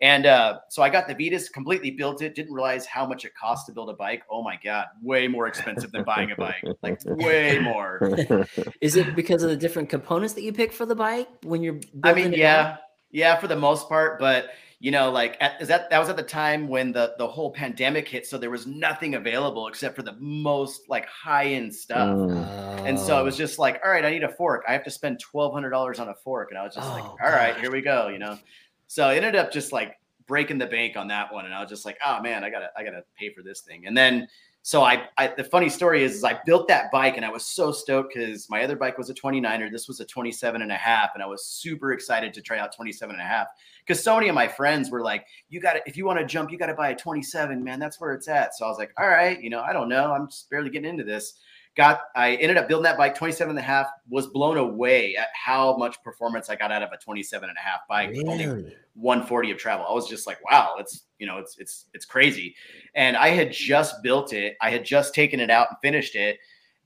And uh, so I got the Vitus, completely built it. Didn't realize how much it cost to build a bike. Oh my god, way more expensive than buying a bike, like way more. Is it because of the different components that you pick for the bike when you're I mean, yeah, out? yeah, for the most part, but you know, like at, is that that was at the time when the the whole pandemic hit, so there was nothing available except for the most like high end stuff. Mm. And so it was Oh. just like, all right, I need a fork. I have to spend twelve hundred dollars on a fork, and I was just like, Oh, all right, gosh. here we go. You know, so I ended up just like breaking the bank on that one, and I was just like, oh man, I gotta I gotta pay for this thing. And then so I, I the funny story is, is I built that bike and I was so stoked because my other bike was a 29er. This was a 27 and a half. And I was super excited to try out 27 and a half because so many of my friends were like, you got to, if you want to jump, you got to buy a 27, man. That's where it's at. So I was like, all right, you know, I don't know. I'm just barely getting into this. Got, I ended up building that bike 27 and a half, was blown away at how much performance I got out of a 27 and a half bike. with only 140 of travel. I was just like, wow, it's you know, it's it's it's crazy. And I had just built it. I had just taken it out and finished it.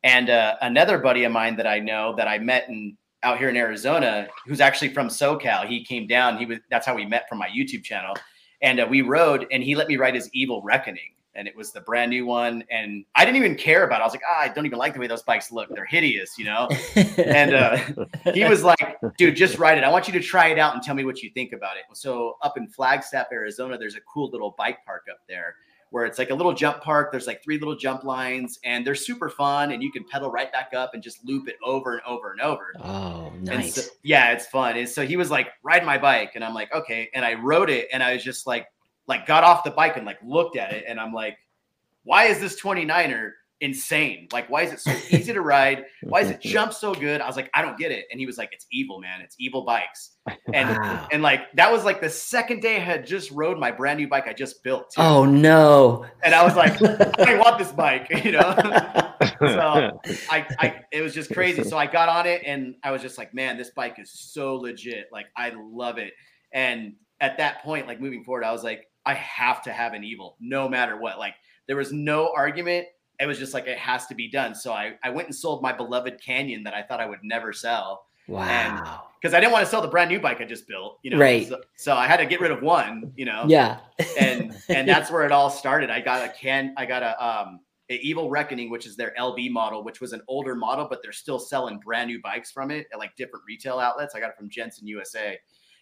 And uh, another buddy of mine that I know that I met in out here in Arizona, who's actually from SoCal, he came down. He was that's how we met from my YouTube channel. And uh, we rode, and he let me ride his Evil Reckoning, and it was the brand new one. And I didn't even care about. it. I was like, ah, I don't even like the way those bikes look. They're hideous, you know. and uh, he was like, dude, just ride it. I want you to try it out and tell me what you think about it. So up in Flagstaff, Arizona, there's a cool little bike park up there where it's like a little jump park. There's like three little jump lines and they're super fun and you can pedal right back up and just loop it over and over and over. oh, And nice. so, yeah, it's fun. And so he was like, ride my bike. And I'm like, okay. And I rode it and I was just like, like got off the bike and like looked at it. And I'm like, why is this 29er insane? Like, why is it so easy to ride? Why is it jump so good? I was like, I don't get it. And he was like, it's evil, man. It's evil bikes. And Wow. and like that was like the second day I had just rode my brand new bike I just built. Too. Oh no. And I was like, I want this bike, you know. so I, I it was just crazy. So I got on it and I was just like, man, this bike is so legit. Like I love it. And at that point, like moving forward, I was like, I have to have an evil no matter what. Like there was no argument. It was just like it has to be done. So I, I went and sold my beloved Canyon that I thought I would never sell Wow. because I didn't want to sell the brand new bike I just built, you know. Right. So, so I had to get rid of one, you know Yeah. and and that's where it all started. I got a can, I got a um a Evil Reckoning, which is their LB model, which was an older model, but they're still selling brand new bikes from it at like different retail outlets. I got it from Jensen USA,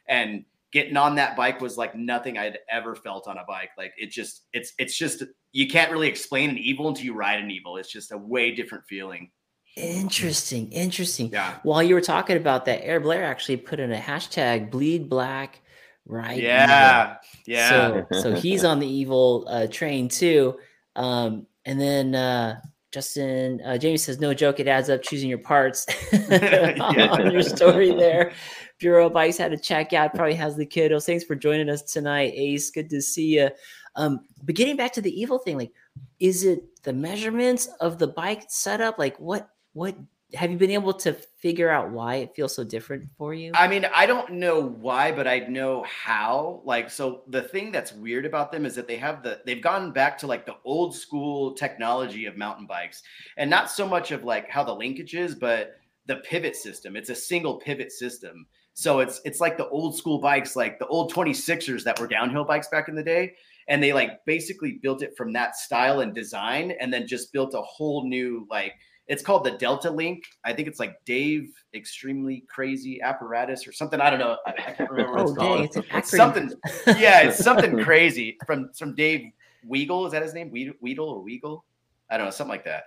and getting on that bike was like nothing I'd ever felt on a bike. Like it just, it's it's just you can't really explain an Evil until you ride an Evil. It's just a way different feeling. Interesting, interesting. Yeah. While you were talking about that, Air Blair actually put in a hashtag bleed black, right? Yeah. Yeah. So, so he's on the evil uh, train too. Um, and then uh, Justin uh, Jamie says, "No joke, it adds up choosing your parts on your story there." Bureau Bikes had to check out. Probably has the kiddos. Thanks for joining us tonight, Ace. Good to see you. Um, but getting back to the evil thing, like, is it the measurements of the bike setup? Like, what what have you been able to figure out why it feels so different for you? I mean, I don't know why, but I know how. Like, so the thing that's weird about them is that they have the they've gone back to like the old school technology of mountain bikes, and not so much of like how the linkage is, but the pivot system. It's a single pivot system. So it's it's like the old school bikes, like the old 26ers that were downhill bikes back in the day. And they like basically built it from that style and design, and then just built a whole new like it's called the Delta Link. I think it's like Dave Extremely Crazy Apparatus or something. I don't know. I, I can't remember what oh, it's called. dang, it's an It's something. Yeah, it's something crazy from from Dave Weagle. Is that his name? Weed- Weedle or Weagle? I don't know, something like that.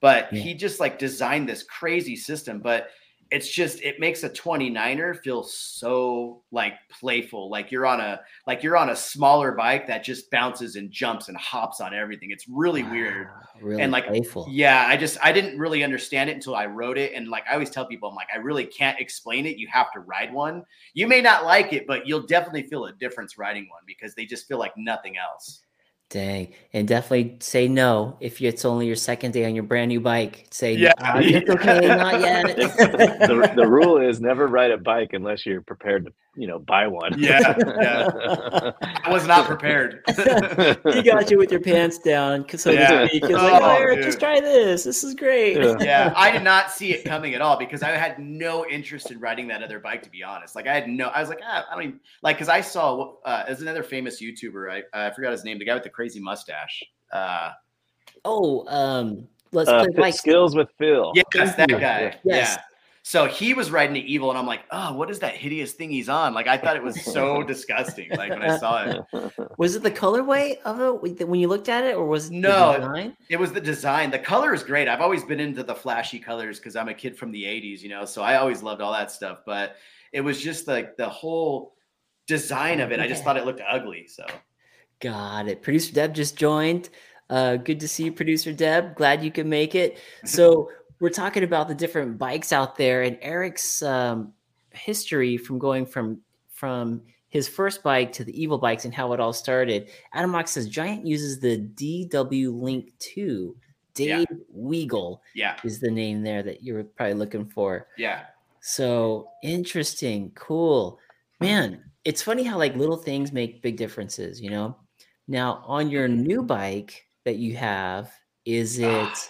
But Yeah. he just like designed this crazy system. But it's just it makes a 29er feel so like playful like you're on a like you're on a smaller bike that just bounces and jumps and hops on everything it's really weird really and, like, playful. yeah, I just I didn't really understand it until I wrote it. And like I always tell people, I'm like, I really can't explain it. You have to ride one. You may not like it, but you'll definitely feel a difference riding one because they just feel like nothing else. Dang, and definitely say no if it's only your second day on your brand new bike. Say Yeah. "Uh, it's okay, not yet. the, the rule is never ride a bike unless you're prepared to, you know, buy one. Yeah, yeah. I was not prepared. he got you with your pants down, so Yeah. to speak. He was like, Oh, "Oh, Eric, dude. just try this. This is great." Yeah. yeah, I did not see it coming at all because I had no interest in riding that other bike. To be honest, like I had no, I was like, ah, I don't even like because I saw uh, as another famous YouTuber. I I forgot his name, the guy with the crazy mustache. Uh, Oh, um, let's Uh, play bike. skills with Phil. Yes, that you. guy. Yes. Yeah. So he was riding the evil, and I'm like, oh, what is that hideous thing he's on? Like, I thought it was so disgusting. Like when I saw it, Was it the colorway of it when you looked at it, or was it the No. design? it was the design. The color is great. I've always been into the flashy colors because I'm a kid from the '80s, you know. So I always loved all that stuff. But it was just like the whole design of it. I just thought it looked ugly. So Got it. Producer Deb just joined. Uh, good to see you, producer Deb. Glad you could make it. So we're talking about the different bikes out there, and Eric's um, history from going from from his first bike to the Evil bikes and how it all started. Adam Mock says Giant uses the DW Link Two. Yeah. Dave Weagle yeah, is the name there that you were probably looking for. yeah, So interesting, cool. Man, it's funny how like little things make big differences, you know? Now, on your new bike that you have, is it ah.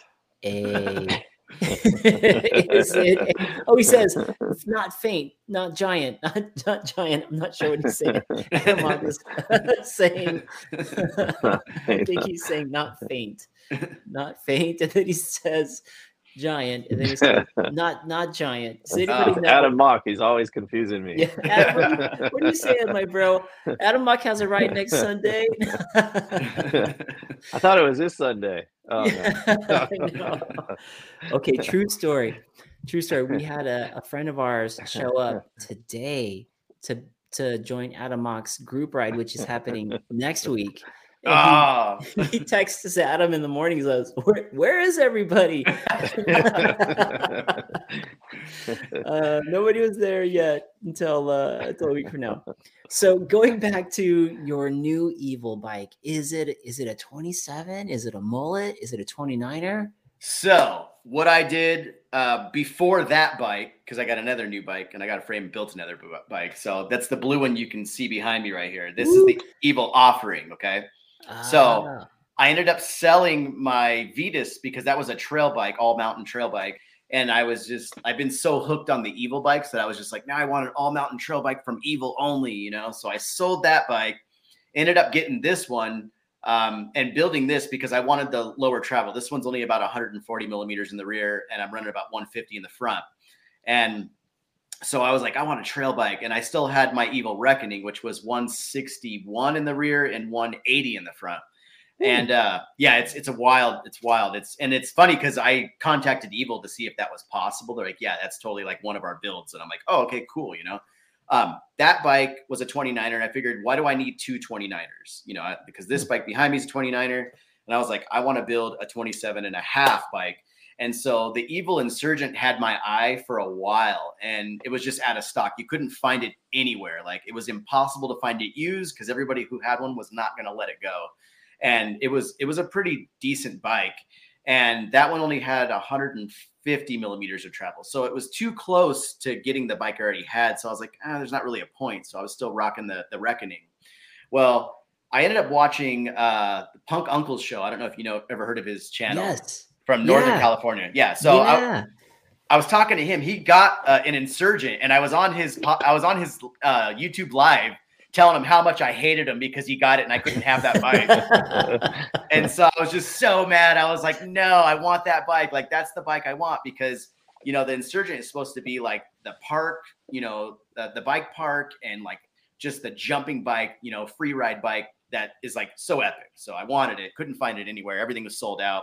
a is it a- oh he says it's not faint, not giant, not not giant. I'm not sure what he's saying. Mark is saying I think he's saying not faint, not faint, and then he says giant, and then he says not not giant. Does anybody Uh, know? Adam Mock, he's always confusing me. Yeah, Adam, what, are you, what are you saying, my bro? Adam Mock has a ride next Sunday. I thought it was this Sunday. Oh, no. Yeah, Okay, true story. True story. We had a, a friend of ours show up today to to join Adam Mock's group ride, which is happening next week. And he- oh, he texts us Adam in the morning. He says, "Where, where is everybody?" uh, nobody was there yet until uh, until a week from now. So going back to your new evil bike, is it is it a 27? Is it a mullet? Is it a 29er? So what I did uh, before that bike, because I got another new bike and I got a frame built another bike. So that's the blue one you can see behind me right here. This is the Evil offering. Okay. So- Ah, I ended up selling my Vitus because that was a trail bike, all mountain trail bike. And I was just, I've been so hooked on the Evil bikes that I was just like, now I want an all mountain trail bike from Evil only, you know? So I sold that bike, ended up getting this one um, and building this because I wanted the lower travel. This one's only about 140 millimeters in the rear and I'm running about 150 in the front. And so I was like, I want a trail bike. And I still had my Evil Reckoning, which was 161 in the rear and 180 in the front. and uh, yeah, it's it's a wild, it's wild. It's and it's funny because I contacted Evil to see if that was possible. They're like, yeah, that's totally like one of our builds, and I'm like, oh, okay, cool, you know. Um, that bike was a 29er, and I figured, why do I need two 29ers? You know, I- because this bike behind me is a 29er, and I was like, I want to build a 27 and a half bike. And so the Evil Insurgent had my eye for a while, and it was just out of stock. You couldn't find it anywhere. Like it was impossible to find it used because everybody who had one was not going to let it go. And it was it was a pretty decent bike, and that one only had 150 millimeters of travel, so it was too close to getting the bike I already had. So I was like, ah, there's not really a point. So I was still rocking the the Reckoning. Well, I ended up watching uh, the Punk Uncle's show. I don't know if you know ever heard of his channel Yes. From Northern Yeah. California. Yeah. So I, yeah. I was talking to him. He got uh, an insurgent, and I was on his I was on his uh, YouTube live telling him how much I hated him because he got it and I couldn't have that bike. and so I was just so mad. I was like, no, I want that bike. Like that's the bike I want because you know the insurgent is supposed to be like the park, you know, the, the bike park and like just the jumping bike, you know, free ride bike that is like so epic. So I wanted it, couldn't find it anywhere. Everything was sold out.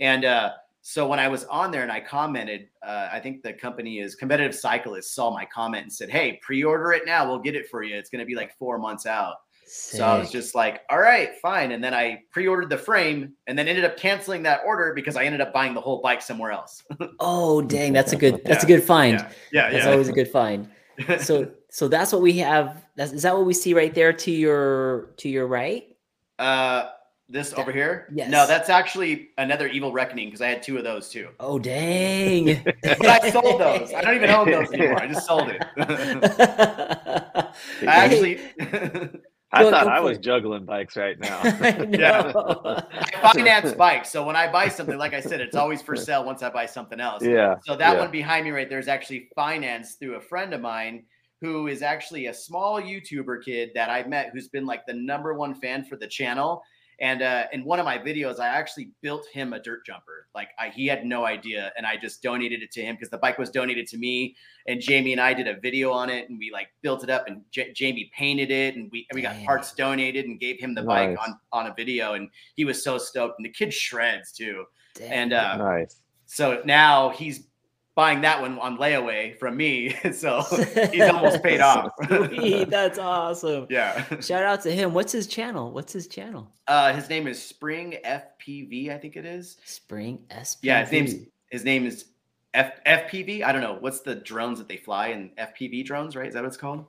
And uh so when I was on there and I commented, uh, I think the company is Competitive Cyclist saw my comment and said, "Hey, pre-order it now. We'll get it for you. It's going to be like four months out." So I was just like, "All right, fine." And then I pre-ordered the frame, and then ended up canceling that order because I ended up buying the whole bike somewhere else. oh dang, that's a good that's Yeah. a good find. yeah, yeah, That's yeah. always a good find. So so that's what we have. That's is that what we see right there to your to your right? uh, this over here? Yes. No, that's actually another Evil Reckoning because I had two of those too. Oh dang. But I sold those. I don't even own those anymore. I just sold it. I actually. I Go- thought go I was it. juggling bikes right now. I Yeah. know. I finance bikes. So when I buy something, like I said, it's always for sale once I buy something else. yeah. So that yeah. one behind me right there is actually financed through a friend of mine who is actually a small YouTuber kid that I met who's been like the number one fan for the channel. And uh, in one of my videos, I actually built him a dirt jumper. Like I, he had no idea, and I just donated it to him because the bike was donated to me. And Jamie and I did a video on it, and we like built it up, and J- Jamie painted it, and we and we got Damn. parts donated and gave him the bike on on a video, and he was so stoked. And the kid shreds too. Dang. And uh, nice. so now he's buying that one on layaway from me. so he's almost paid off. Sweet, that's awesome. yeah. Shout out to him. What's his channel? What's his channel? Uh, his name is Spring FPV, I think it is. Spring SP. Yeah, his name's his name is F FPV. I don't know what's the drones that they fly in FPV drones, right? Is that what it's called?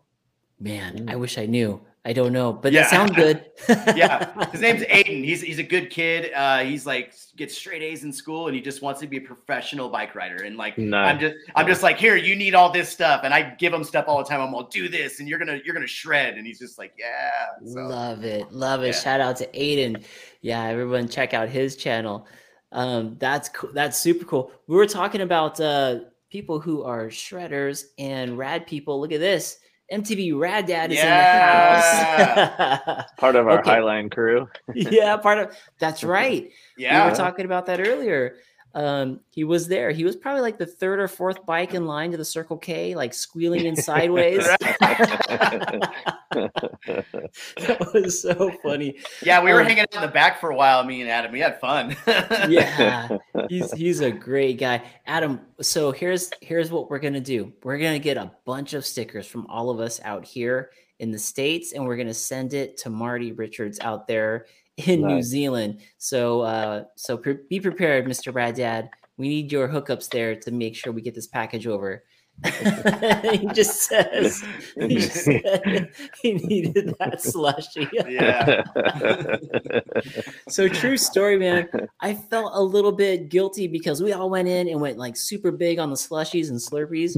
Man, I wish I knew. I don't know, but Yeah. that sounds good. Yeah, his name's Aiden. He's he's a good kid. Uh, he's like gets straight A's in school, and he just wants to be a professional bike rider. And like, I'm just I'm just like, here, you need all this stuff, and I give him stuff all the time. I'm all do this, and you're gonna you're gonna shred. And he's just like, yeah. So Love it. Love it. Yeah. Shout out to Aiden. Yeah, everyone check out his channel. Um, that's cool. That's super cool. We were talking about uh people who are shredders and rad people. Look at this. MTB Rad Dad is in the house. Part of our Okay. Highline crew. yeah, part of that's right. yeah, We were talking about that earlier. Um, he was there. He was probably like the third or fourth bike in line to the Circle K, like squealing in sideways. that was so funny. yeah. We were Um, hanging out in the back for a while. Me and Adam, we had fun. Yeah, he's he's a great guy. Adam, so here's here's what we're gonna do. We're gonna get a bunch of stickers from all of us out here in the States, and we're gonna send it to Marty Richards out there in New Zealand. So uh so pre- be prepared, Mr. Brad Dad. We need your hookups there to make sure we get this package over. he just says he, just said he needed that slushy. yeah. So true story, man. I felt a little bit guilty because we all went in and went like super big on the slushies and slurpees.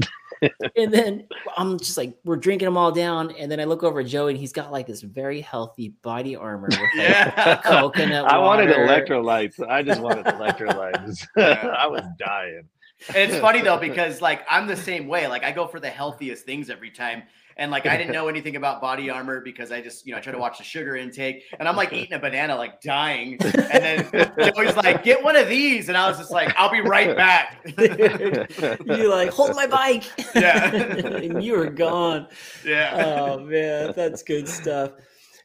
And then I'm just like, we're drinking them all down. And then I look over at Joey and he's got like this very healthy body armor with like Yeah. coconut I wanted electrolytes. I just wanted electrolytes. I was dying. And it's funny though because like I'm the same way. Like I go for the healthiest things every time. And like I didn't know anything about body armor because I just, you know, I try to watch the sugar intake and I'm like eating a banana, like dying. And then Joey's like, get one of these. And I was just like, I'll be right back. You're like, hold my bike. Yeah. and you were gone. yeah. oh man, that's good stuff.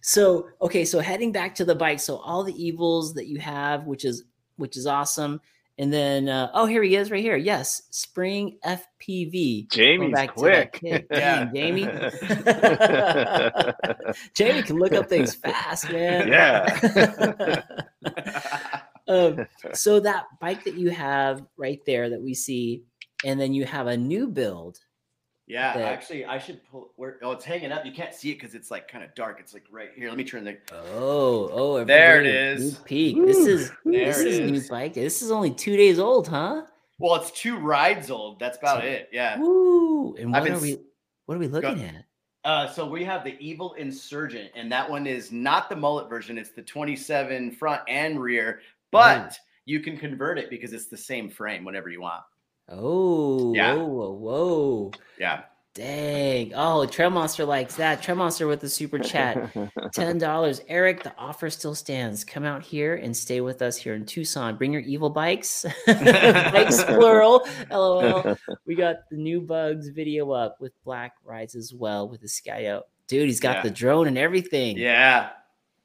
So okay, so heading back to the bike, so all the evils that you have, which is which is awesome. And then uh, oh here he is right here. Yes, spring FPV. Jamie's back quick. kid. Yeah. Dang, Jamie. Jamie can look up things fast, man. Yeah. um, so that bike that you have right there that we see, and then you have a new build. Yeah, that- actually, I should pull. Where? Oh, it's hanging up. You can't see it because it's like kind of dark. It's like right here. Let me turn the. Oh, oh, There it is. everybody, is. sneak Peek. This is There this it is new bike. This is only two days old, huh? Well, it's two rides old. That's about So- it. Yeah. Woo! And what been are we? What are we looking at? Uh, so we have the Evil Insurgent, and that one is not the mullet version. It's the 27 front and rear, but you can convert it because it's the same frame whenever you want. Oh, Yeah. whoa, whoa. Yeah. Dang. Oh, Trail Monster likes that. Trail Monster with the super chat. Ten dollars, Eric. The offer still stands. Come out here and stay with us here in Tucson. Bring your evil bikes, bikes plural. LOL. We got the new bugs video up with Black Rides as well with the Skydio. Dude, he's got Yeah. the drone and everything. Yeah.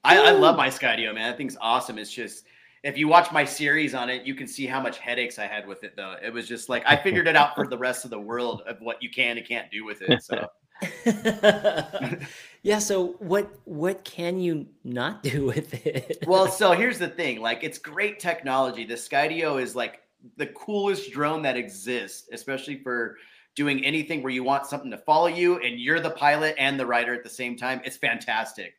I, I love my Skydio, man. That thing's awesome. It's just if you watch my series on it, you can see how much headaches I had with it though. It was just like I figured it out for the rest of the world of what you can and can't do with it. So yeah. So what what can you not do with it? well, so here's the thing. Like it's great technology. The Skydio is like the coolest drone that exists, especially for doing anything where you want something to follow you and you're the pilot and the rider at the same time. It's fantastic.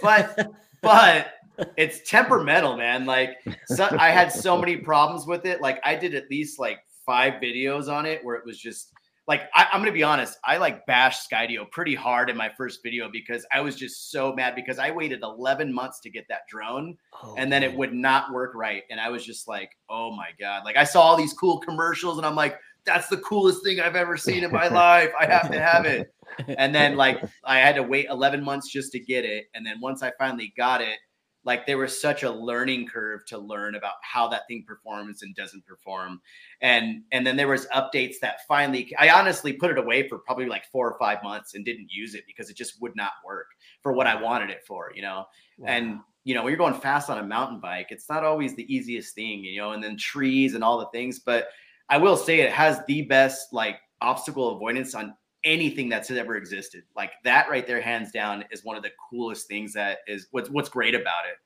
But but it's temperamental, man. Like so, I had so many problems with it. Like I did at least like five videos on it where it was just like I, I'm gonna be honest. I like bashed Skydio pretty hard in my first video because I was just so mad because I waited 11 months to get that drone Oh, and then it would not work right. And I was just like, oh my god! Like I saw all these cool commercials, and I'm like, that's the coolest thing I've ever seen in my life. I have to have it. And then like I had to wait 11 months just to get it, and then once I finally got it, like there was such a learning curve to learn about how that thing performs and doesn't perform. And and then there was updates that finally i honestly put it away for probably like four or five months and didn't use it because it just would not work for what i wanted it for you know? And you know when you're going fast on a mountain bike it's not always the easiest thing you know and then trees and all the things but i will say it has the best like obstacle avoidance on anything that's ever existed like that right there hands down is one of the coolest things that is what's what's great about it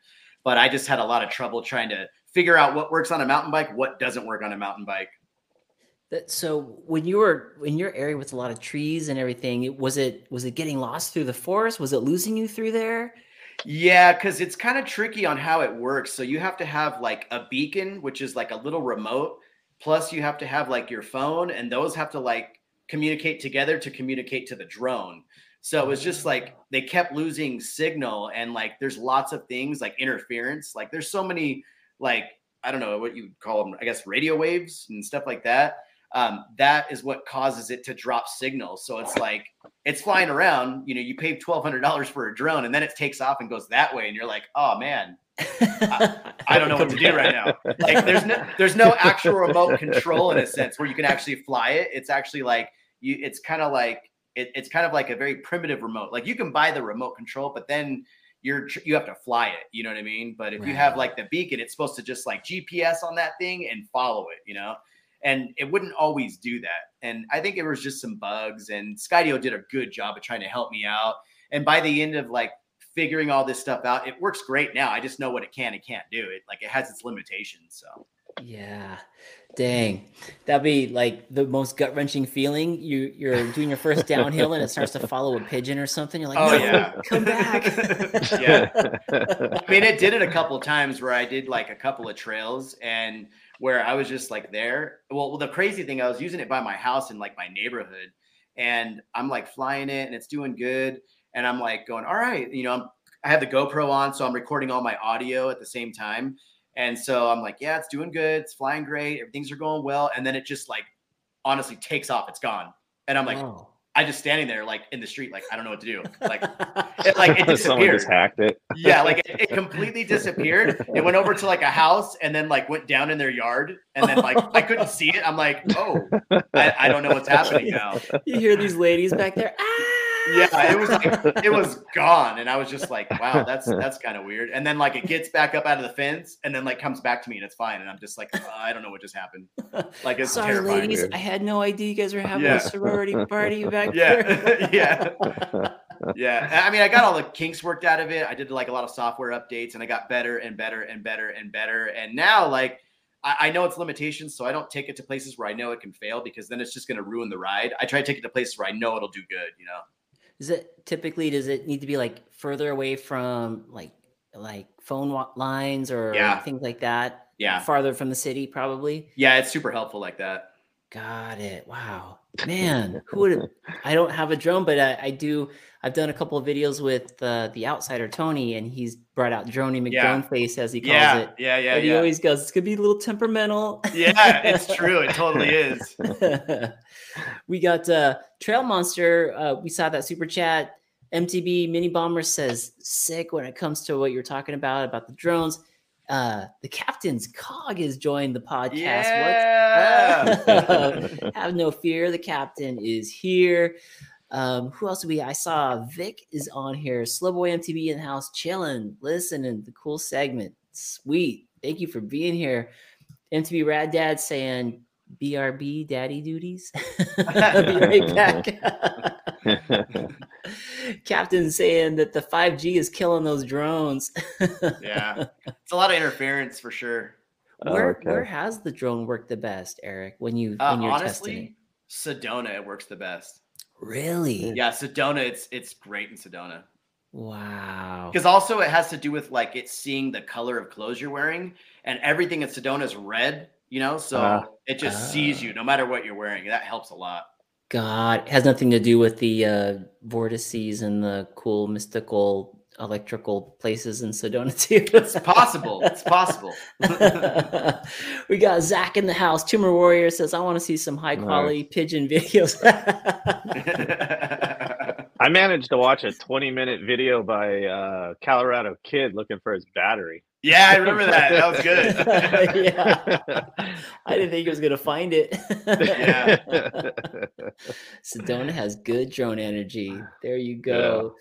but i just had a lot of trouble trying to figure out what works on a mountain bike what doesn't work on a mountain bike That, so when you were in your area with a lot of trees and everything, it- was it was it getting lost through the forest? Was it losing you through there? Yeah, because it's kind of tricky on how it works. So you have to have like a beacon, which is like a little remote, plus you have to have like your phone, and those have to like communicate together to communicate to the drone. So it was just like they kept losing signal, and like there's lots of things like interference. Like there's so many like I don't know what you would call them, I guess radio waves and stuff like that. Um, that is what causes it to drop signal. So it's like it's flying around. You know, you pay twelve hundred dollars for a drone, and then it takes off and goes that way, and you're like, oh man, I don't know what to do right now. Like there's no there's no actual remote control in a sense where you can actually fly it. It's actually like you. It's kind of like it, it's kind of like a very primitive remote. Like you can buy the remote control, but then you're you have to fly it. You know what I mean? But if you have like the beacon, it's supposed to just like GPS on that thing and follow it. You know. And it wouldn't always do that. And I think it was just some bugs. And Skydio did a good job of trying to help me out. And by the end of like figuring all this stuff out, it works great now. I just know what it can and can't do. It like it has its limitations. So yeah, dang, that'd be like the most gut wrenching feeling. You you're doing your first downhill and it starts to follow a pigeon or something. You're like, Oh, no, yeah. come back. yeah. I mean, it did it a couple of times where I did like a couple of trails and where I was just like there. Well, the crazy thing, I was using it by my house in like my neighborhood, and I'm like flying it and it's doing good. And I'm like going, all right, you know, I'm, I have the GoPro on, so I'm recording all my audio at the same time. And so I'm like, yeah, it's doing good. It's flying great. Everything's are going well. And then it just like honestly takes off. It's gone. And I'm like, Oh. I just standing there like in the street, like I don't know what to do. Like it, like it Someone just hacked it. Yeah, like it, it completely disappeared. It went over to like a house and then like went down in their yard. And then like I couldn't see it. I'm like, oh, I, I don't know what's happening now. you hear these ladies back there. Ah! Yeah, it was like it was gone, and I was just like, wow, that's that's kind of weird. And then like it gets back up out of the fence, and then like comes back to me, and it's fine. And I'm just like, oh, I don't know what just happened. Like it's Sorry, terrifying. ladies. I had no idea you guys were having Yeah. a sorority party back there. Yeah, yeah, yeah. I mean, I got all the kinks worked out of it. I did like a lot of software updates, and I got better and better and better and better. And now, like, I, I know its limitations, so I don't take it to places where I know it can fail because then it's just going to ruin the ride. I try to take it to places where I know it'll do good. You know. Is it typically does it need to be like further away from like like phone lines or Yeah. things like that? Yeah. Farther from the city, probably. Yeah, it's super helpful like that. Got it. Wow, man, who would? have I don't have a drone, but I, I do. I've done a couple of videos with uh, the outsider Tony, and he's brought out Droney McDrone Yeah. face as he calls Yeah, it. yeah, yeah, and he always goes, "It's gonna be a little temperamental." yeah, it's true. It totally is. we got uh, Trail Monster. Uh, we saw that super chat. MTB Mini Bomber says sick when it comes to what you're talking about about the drones. Uh, the captain's cog has joined the podcast. Yeah. What? Have no fear. The captain is here. Um, who else do we? I saw Vic is on here. Slow Boy MTB in the house, chilling, listening. The cool segment. Sweet. Thank you for being here. MTB Rad Dad saying BRB daddy duties. Be right back. Captain saying that the 5G is killing those drones. yeah, it's a lot of interference for sure. Where okay. where has the drone worked the best, Eric? When you Uh, when you're testing it? honestly, Sedona it works the best. Really? Yeah, Sedona, it's it's great in Sedona Wow. because also it has to do with like it's seeing the color of clothes you're wearing, and everything in Sedona is red. You know, so Ah. it just sees Ah. you no matter what you're wearing. That helps a lot. God, it has nothing to do with the uh, vortices and the cool mystical electrical places in Sedona too. It's possible. It's possible. we got Zach in the house. Tumor Warrior says, "I want to see some high quality pigeon videos." I managed to watch a 20 minute video by uh, Colorado Kid looking for his battery. yeah, I remember that. That was good. yeah, I didn't think he was gonna find it. Yeah. Sedona has good drone energy. There you go.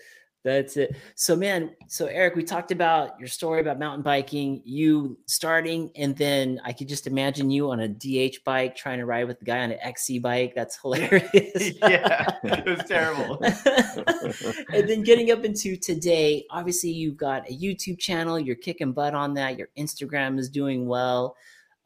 That's it. So, man, so Eric, we talked about your story about mountain biking, you starting, and then I could just imagine you on a DH bike trying to ride with the guy on an XC bike. That's hilarious. yeah, it was terrible. and then getting up into today, obviously you've got a YouTube channel, you're kicking butt on that, your Instagram is doing well.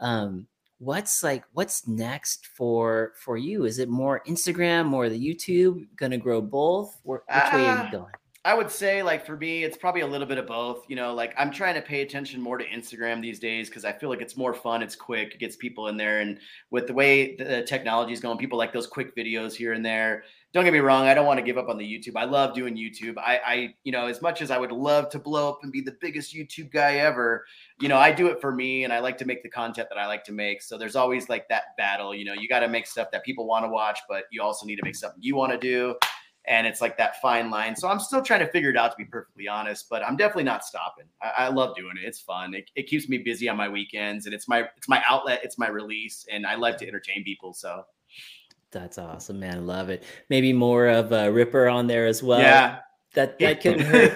Um, what's like what's next for for you? Is it more Instagram or the YouTube? Gonna grow both? Which way are Ah, you going? I would say, like, for me, it's probably a little bit of both. You know, like, I'm trying to pay attention more to Instagram these days because I feel like it's more fun, it's quick, it gets people in there. And with the way the technology is going, people like those quick videos here and there. Don't get me wrong, I don't want to give up on the YouTube. I love doing YouTube. I, I, you know, as much as I would love to blow up and be the biggest YouTube guy ever, you know, I do it for me and I like to make the content that I like to make. So there's always like that battle. You know, you got to make stuff that people want to watch, but you also need to make something you want to do and it's like that fine line. So I'm still trying to figure it out to be perfectly honest, but I'm definitely not stopping. I, I love doing it. It's fun. It, it keeps me busy on my weekends, and it's my it's my outlet. It's my release, and I love to entertain people. So That's awesome, man. I love it. Maybe more of a Ripper on there as well. yeah, That that couldn't hurt.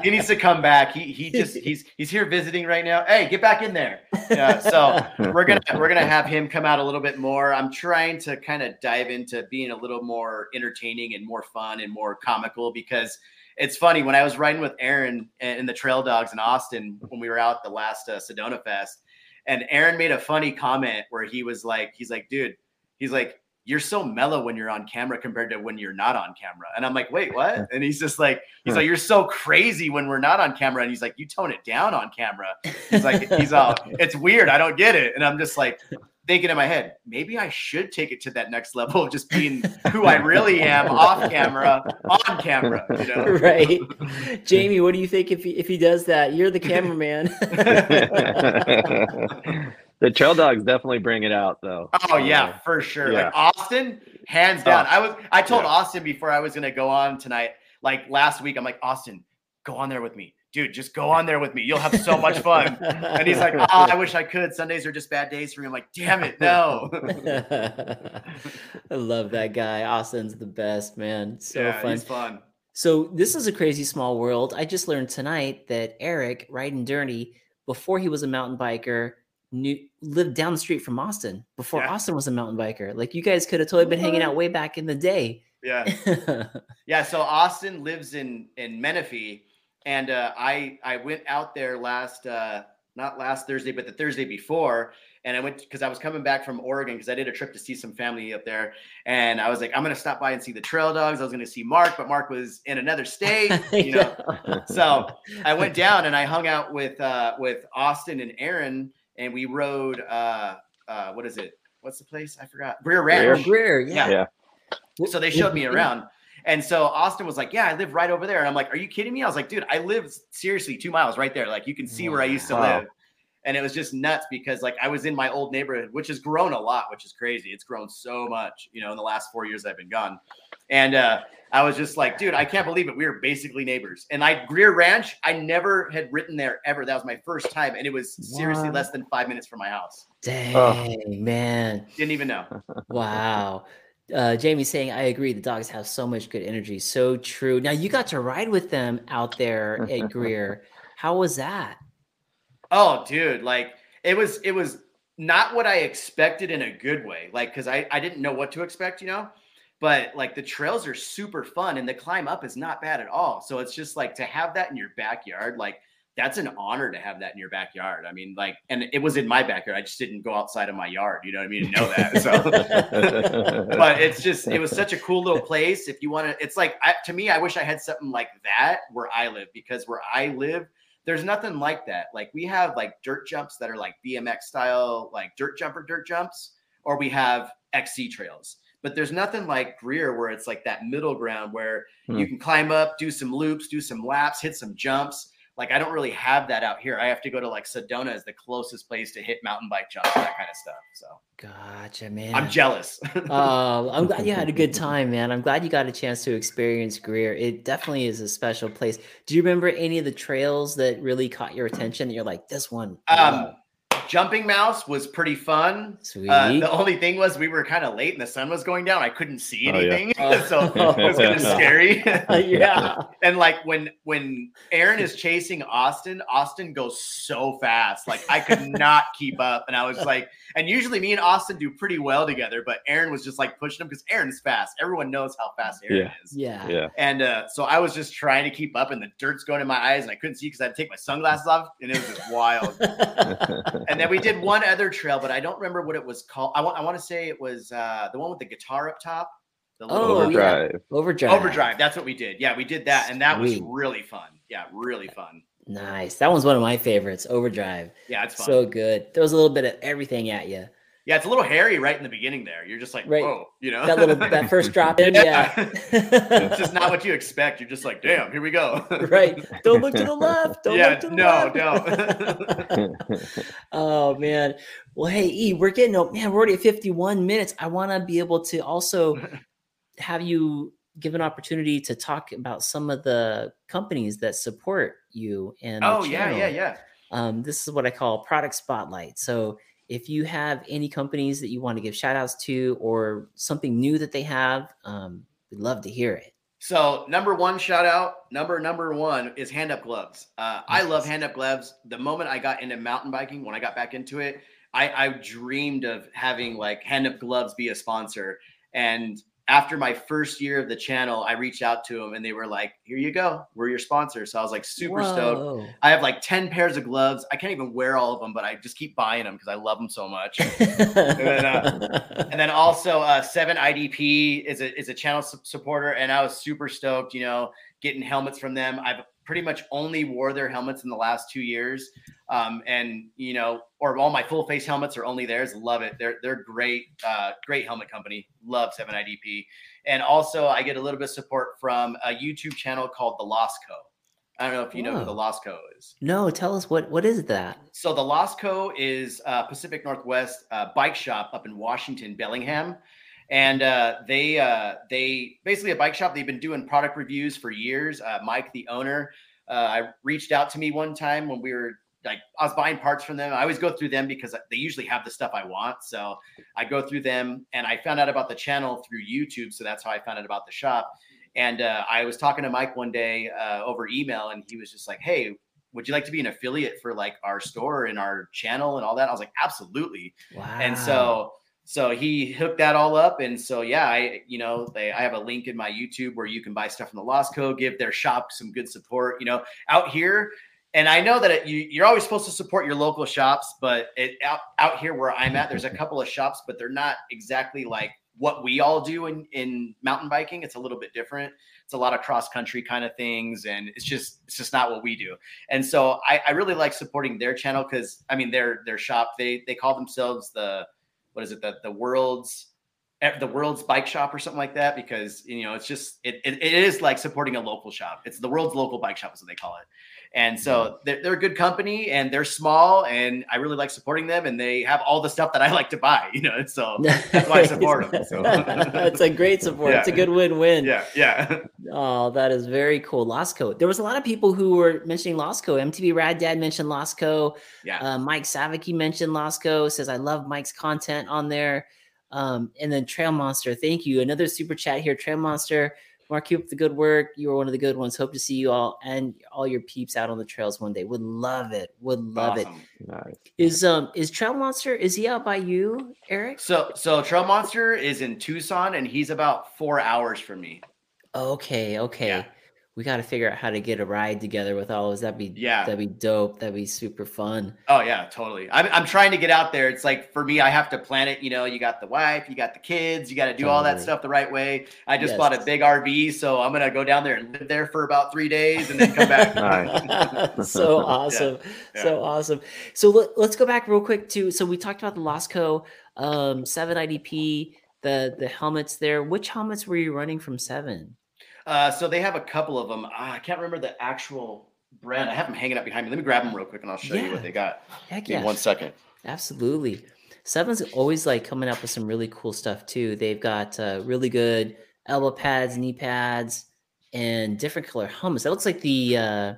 he needs to come back. He he just he's he's here visiting right now. Hey, get back in there. Yeah, so we're gonna we're gonna have him come out a little bit more. I'm trying to kind of dive into being a little more entertaining and more fun and more comical because it's funny when I was riding with Aaron and the Trail Dogs in Austin when we were out the last uh, Sedona Fest, and Aaron made a funny comment where he was like, he's like, dude, he's like. You're so mellow when you're on camera compared to when you're not on camera. And I'm like, wait, what? And he's just like, he's like, you're so crazy when we're not on camera. And he's like, you tone it down on camera. He's like, he's all, it's weird. I don't get it. And I'm just like thinking in my head, maybe I should take it to that next level of just being who I really am off camera, on camera. You know? right. Jamie, what do you think if he if he does that? You're the cameraman. The trail dogs definitely bring it out, though. Oh yeah, uh, for sure. yeah. Like Austin, hands down. Oh, I was I told yeah. Austin before I was gonna go on tonight, like last week, I'm like, Austin, go on there with me. dude, just go on there with me. You'll have so much fun. And he's like, oh, I wish I could. Sundays are just bad days for me. I'm like, damn it, no. I love that guy. Austin's the best, man. So yeah, fun. he's fun. So this is a crazy small world. I just learned tonight that Eric, Ryden Dirty, before he was a mountain biker, knew lived down the street from Austin before Yeah. Austin was a mountain biker. Like you guys could have totally been hanging out way back in the day. Yeah. Yeah, so Austin lives in in Menifee, and uh, I I went out there last uh, not last Thursday, but the Thursday before, and I went because I was coming back from Oregon because I did a trip to see some family up there, and I was like, I'm gonna stop by and see the trail dogs. I was gonna see Mark, but Mark was in another state, you know. So I went down and I hung out with uh, with Austin and Aaron, and we rode uh, uh, what is it? What's the place? I forgot. Greer Ranch. Greer, yeah. Yeah. So they showed me around. And so Austin was like, Yeah, I live right over there. And I'm like, Are you kidding me? I was like, Dude, I live seriously two miles right there. Like, you can see where I used to Wow. live. And it was just nuts because, like, I was in my old neighborhood, which has grown a lot, which is crazy. It's grown so much, you know, in the last four years I've been gone. And uh, I was just like, Dude, I can't believe it. We were basically neighbors. And I, Greer Ranch, I never had written there ever. That was my first time. And it was seriously What? less than five minutes from my house. Dang, man. Didn't even know. Wow. Uh, Jamie's saying, I agree. The dogs have so much good energy. So true. Now, you got to ride with them out there at Greer. How was that? Oh, dude, like it was it was not what I expected in a good way. Like cuz I I didn't know what to expect, you know? But like the trails are super fun and the climb up is not bad at all. So it's just like to have that in your backyard, like that's an honor to have that in your backyard. I mean, like, and it was in my backyard. I just didn't go outside of my yard. You know what I mean? To know that. So, but it's just, it was such a cool little place. If you want to, it's like, I, to me, I wish I had something like that where I live because where I live, there's nothing like that. Like we have like dirt jumps that are like BMX style, like dirt jumper dirt jumps, or we have XC trails. But there's nothing like Greer where it's like that middle ground where Hmm. you can climb up, do some loops, do some laps, hit some jumps. Like I don't really have that out here. I have to go to like Sedona is the closest place to hit mountain bike jumps, that kind of stuff. So Gotcha, man. I'm jealous. Oh, I'm glad you had a good time, man. I'm glad you got a chance to experience Greer. It definitely is a special place. Do you remember any of the trails that really caught your attention? You're like, this one. Um, love." Jumping mouse was pretty fun. Sweet. Uh, the only thing was we were kind of late and the sun was going down. I couldn't see Oh, yeah. anything, Oh. so it was kind of scary. yeah. and like when when Aaron is chasing Austin, Austin goes so fast. Like I could not keep up, and I was like, and usually me and Austin do pretty well together, but Aaron was just like pushing him because Aaron's fast. Everyone knows how fast Aaron Yeah. is. Yeah. yeah. And uh, so I was just trying to keep up, and the dirt's going in my eyes, and I couldn't see because I had to take my sunglasses off, and it was just wild. And then we did one other trail, but I don't remember what it was called. I want I want to say it was uh, the one with the guitar up top. The little Oh, yeah. Overdrive. Overdrive. overdrive. That's what we did. Yeah, we did that, and that Sweet. was really fun. Yeah, really fun. Nice. That one's one of my favorites. Overdrive. Yeah, it's fun. So good. Throws a little bit of everything at you. Yeah, it's a little hairy right in the beginning. There, you're just like, Right. whoa, you know, That little that first drop in. Yeah. it's just not what you expect. You're just like, damn, here we go. right. Don't look to the left. Don't yeah, look to the no, left. don't. oh man. Well, hey, E, we're getting oh man, we're already at 51 minutes. I want to be able to also have you give an opportunity to talk about some of the companies that support you and the oh yeah, yeah, yeah. Um, this is what I call product spotlight. So if you have any companies that you want to give shout outs to or something new that they have, um, we'd love to hear it. So number one shout out, number number one is HandUp gloves. Uh, I love HandUp gloves. The moment I got into mountain biking, when I got back into it, I, I dreamed of having like HandUp gloves be a sponsor. And after my first year of the channel, I reached out to them and they were like, "Here you go, we're your sponsor." So I was like super stoked. I have like ten pairs of gloves. I can't even wear all of them, but I just keep buying them because I love them so much. And then also uh, Seven IDP is a is a channel su- supporter, and I was super stoked. You know, getting helmets from them. I've pretty much only wore their helmets in the last two years, um, and you know, or all my full face helmets are only theirs. Love it. They're they're great, uh, great helmet company. Love Seven IDP, and also I get a little bit of support from a YouTube channel called The Lost Co. I don't know if you know who The Lost Co is. no, tell us what what is that? So the Lost Co is uh, Pacific Northwest uh, bike shop up in Washington, Bellingham, and uh, they uh, they basically a bike shop. They've been doing product reviews for years. Uh, Mike, the owner, uh, I reached out to me one time when we were like I was buying parts from them. I always go through them because they usually have the stuff I want. So I go through them and I found out about the channel through YouTube. So that's how I found out about the shop. And uh, I was talking to Mike one day uh, over email, and he was just like, "Hey, would you like to be an affiliate for like our store and our channel and all that?" I was like, "Absolutely." Wow. And so so he hooked that all up and so yeah i you know they i have a link in my youtube where you can buy stuff from the Lost Co give their shop some good support you know out here. And i know that it, you, you're always supposed to support your local shops but it out, out here where i'm at there's a couple of shops but they're not exactly like what we all do in in mountain biking. It's a little bit different. It's a lot of cross country kind of things and it's just it's just not what we do. And so i, I really like supporting their channel because i mean their their shop they they call themselves the what is it the the world's eh, the world's bike shop or something like that? Because you know it's just it, it, it is like supporting a local shop. It's the world's local bike shop is what they call it and so they're, they're a good company and they're small and i really like supporting them and they have all the stuff that i like to buy you know so that's why i support them so. it's a great support Yeah. it's a good win-win yeah yeah Oh, that is very cool. Lost Co. There was a lot of people who were mentioning Losco. MTB Rad Dad mentioned Lost Co. yeah Uh, Mike Savicki mentioned Lost Co. Says I love Mike's content on there. Um, and then Trail Monster. Thank you. Another super chat here. Trail Monster. Mark, keep up the good work. You are one of the good ones. Hope to see you all and all your peeps out on the trails one day. Would love it. Would love it. Nice. Is um is Trail Monster? Is he out by you, Eric? so so trail monster is in tucson and he's about four hours from me Okay, okay. Yeah. We got to figure out how to get a ride together with all those. That'd be Yeah. that'd be dope. That'd be super fun. Oh yeah, totally. I'm, I'm trying to get out there. It's like for me, I have to plan it. You know, you got the wife, you got the kids, you got to do all that stuff the right way. I just bought a big RV, so I'm gonna go down there and live there for about three days and then come back. Nice. so awesome. So awesome. So let, let's go back real quick to so we talked about the Lost Co um 7iDP, the the helmets there. Which helmets were you running from 7? Uh, so they have a couple of them. Ah, I can't remember the actual brand. I have them hanging up behind me. Let me grab them real quick and I'll show you what they got. Heck yeah. one second. Absolutely. Seven's always like coming up with some really cool stuff too. They've got uh, really good elbow pads, knee pads, and different color hummus. That looks like the uh,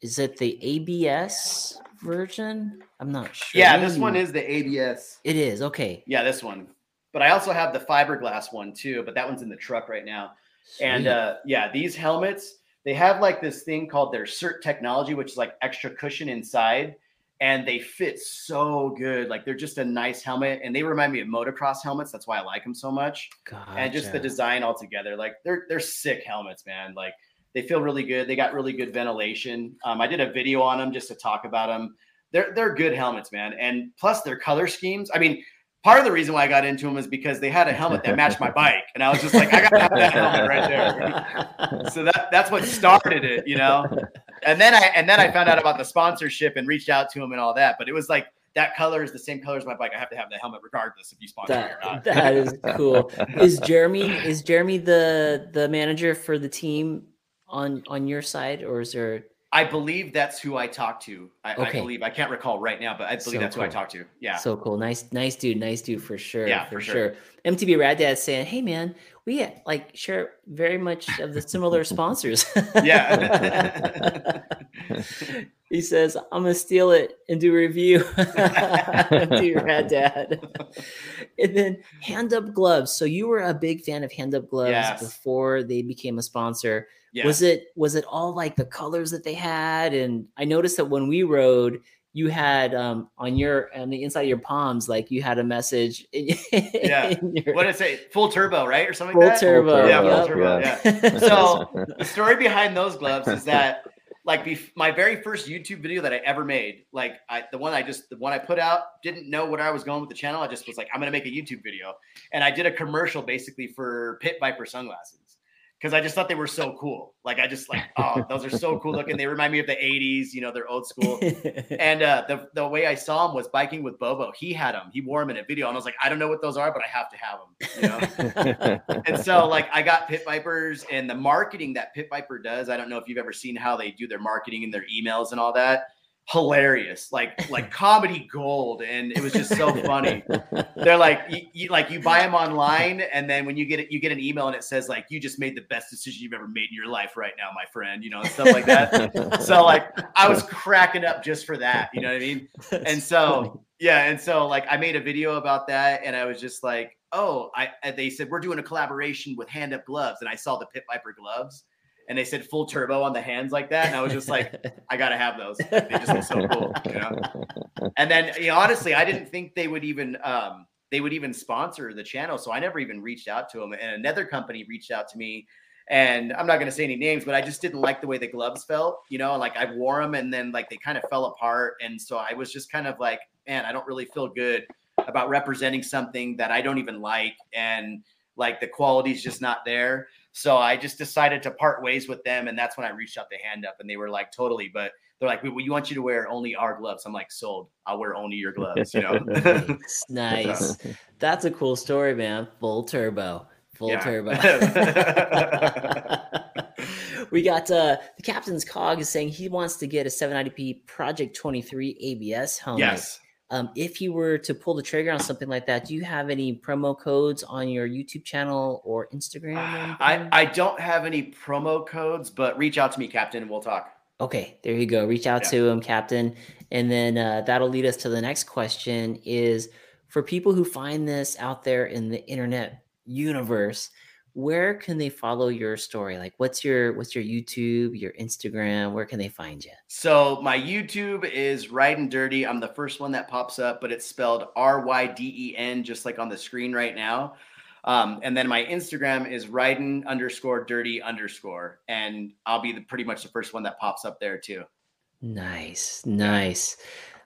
is it the ABS version? I'm not sure. Yeah, this one is the ABS. It is okay. Yeah, this one. But I also have the fiberglass one too, but that one's in the truck right now. And uh, yeah, these helmets, they have like this thing called their CERT technology, which is like extra cushion inside. And they fit so good. Like they're just a nice helmet. And they remind me of motocross helmets. That's why I like them so much. And just the design altogether. Like they're they're sick helmets, man. Like they feel really good. They got really good ventilation. Um, I did a video on them just to talk about them. They're they're good helmets, man. And plus their color schemes. I mean, part of the reason why I got into them is because they had a helmet that matched my bike, and I was just like, I gotta have that helmet right there. so that that's what started it, you know. And then I and then I found out about the sponsorship and reached out to him and all that. But it was like that color is the same color as my bike. I have to have the helmet regardless if you sponsor me or not. that is cool. Is Jeremy is Jeremy the the manager for the team on on your side, or is there? I believe that's who I talked to. I, Okay. I believe I can't recall right now, but I believe So that's who I talked to. Yeah. So cool. Nice, nice dude. Nice dude for sure. Yeah, for, for sure. sure. MTB Rad Dad saying, "Hey man, we like share very much of the similar sponsors." Yeah. he says, "I'm gonna steal it and do a review." MTB Rad Dad. and then HandUp gloves. So you were a big fan of HandUp gloves Yes. before they became a sponsor. yeah. Was it was it all like the colors that they had? And I noticed that when we rode, you had um on your on the inside of your palms, like you had a message. In, Yeah. in your- what did it say? Full turbo, right? Or something full like that? turbo. Yeah, yep. turbo. yeah. Yeah. So the story behind those gloves is that like bef- my very first YouTube video that I ever made, like I the one I just the one I put out, didn't know what I was going with the channel. I just was like, I'm gonna make a YouTube video. And I did a commercial basically for Pit Viper sunglasses. Because I just thought they were so cool. Like I just like, oh, those are so cool looking. They remind me of the 80s, you know, they're old school. And uh, the the way I saw him was biking with Bobo. He had them. He wore them in a video, and I was like, I don't know what those are, but I have to have them. You know. and so like I got Pit Vipers, and the marketing that Pit Viper does. I don't know if you've ever seen how they do their marketing and their emails and all that. Hilarious, like like comedy gold, and it was just so funny. They're like you, you like you buy them online, and then when you get it, you get an email and it says like you just made the best decision you've ever made in your life right now, my friend. You know, and stuff like that. so like I was cracking up just for that. You know what I mean? And so yeah, and so like I made a video about that, and I was just like, oh, I they said we're doing a collaboration with HandUp Gloves, and I saw the Pit Viper gloves and they said full turbo on the hands like that. And I was just like, I gotta have those. They just look so cool. You know? And then you know, honestly, I didn't think they would even um, they would even sponsor the channel. So I never even reached out to them. And another company reached out to me. And I'm not going to say any names, but I just didn't like the way the gloves felt, you know, like I wore them and then like they kind of fell apart. And so I was just kind of like, man, I don't really feel good about representing something that I don't even like. And like the quality's just not there. So I just decided to part ways with them, and that's when I reached out the HandUp, and they were like, "Totally," but they're like, "We, we want you to wear only our gloves." I'm like, "Sold. I'll wear only your gloves." You know. nice. That's a cool story, man. Full turbo, full turbo. we got uh, the captain's cog is saying he wants to get a 7iDP Project 23 ABS helmet. Yes. Um, if you were to pull the trigger on something like that, do you have any promo codes on your YouTube channel or Instagram? Or I, I don't have any promo codes, but reach out to me, Captain, and we'll talk. Okay, there you go. Reach out yeah. to him, Captain. And then uh, that'll lead us to the next question is for people who find this out there in the internet universe, where can they follow your story? Like what's your what's your youtube your instagram? Where can they find you so my youtube is Ryden Dirty. I'm the first one that pops up but it's spelled r-y-d-e-n just like on the screen right now. Um, and then my instagram is Ryden underscore dirty underscore and i'll be the, pretty much the first one that pops up there too. Nice nice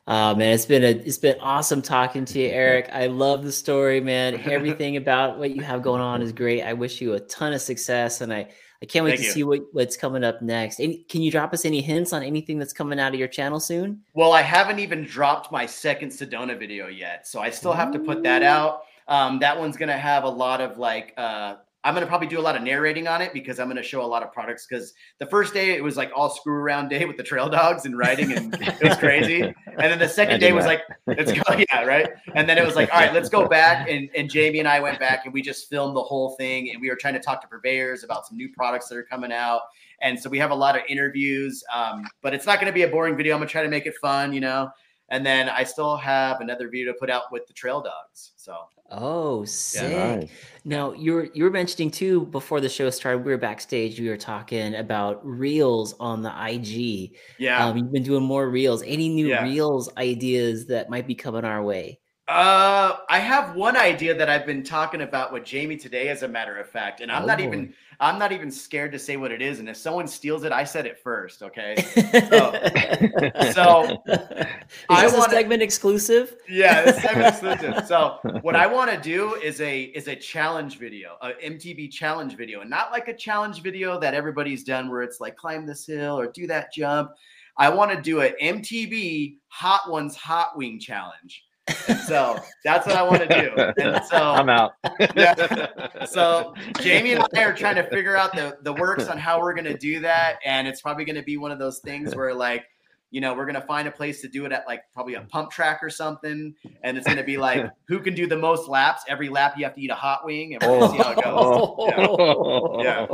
Oh man, it's been a it's been awesome talking to you, Eric. I love the story, man. Everything about what you have going on is great. I wish you a ton of success, and I I can't wait Thank to you. see what, what's coming up next. Any, can you drop us any hints on anything that's coming out of your channel soon? Well, I haven't even dropped my second Sedona video yet, so I still have to put that out. Um, that one's gonna have a lot of like uh, I'm gonna probably do a lot of narrating on it because I'm gonna show a lot of products. Because the first day it was like all screw around day with the trail dogs and riding, and it was crazy. And then the second day was like, let's go, yeah, right. And then it was like, all right, let's go back. And and Jamie and I went back and we just filmed the whole thing, and we were trying to talk to purveyors about some new products that are coming out. And so we have a lot of interviews, um, but it's not gonna be a boring video. I'm gonna try to make it fun, you know. And then I still have another video to put out with the trail dogs. So Oh, sick. Yeah, nice. Now you were you were mentioning too before the show started. We were backstage. We were talking about reels on the IG. Yeah, um, you've been doing more reels. Any new yeah. reels ideas that might be coming our way? Uh, I have one idea that I've been talking about with Jamie today, as a matter of fact, and I'm oh. not even I'm not even scared to say what it is. And if someone steals it, I said it first. Okay. So, so I want segment exclusive. Yeah, this segment exclusive. So what I want to do is a is a challenge video, a MTB challenge video, and not like a challenge video that everybody's done where it's like climb this hill or do that jump. I want to do an MTB Hot Ones Hot Wing challenge. And so that's what I want to do. And so I'm out. yeah. So Jamie and I are trying to figure out the the works on how we're gonna do that. And it's probably gonna be one of those things where like you know, we're gonna find a place to do it at like probably a pump track or something, and it's gonna be like who can do the most laps. Every lap you have to eat a hot wing, and we're gonna see how it goes. Oh. Yeah.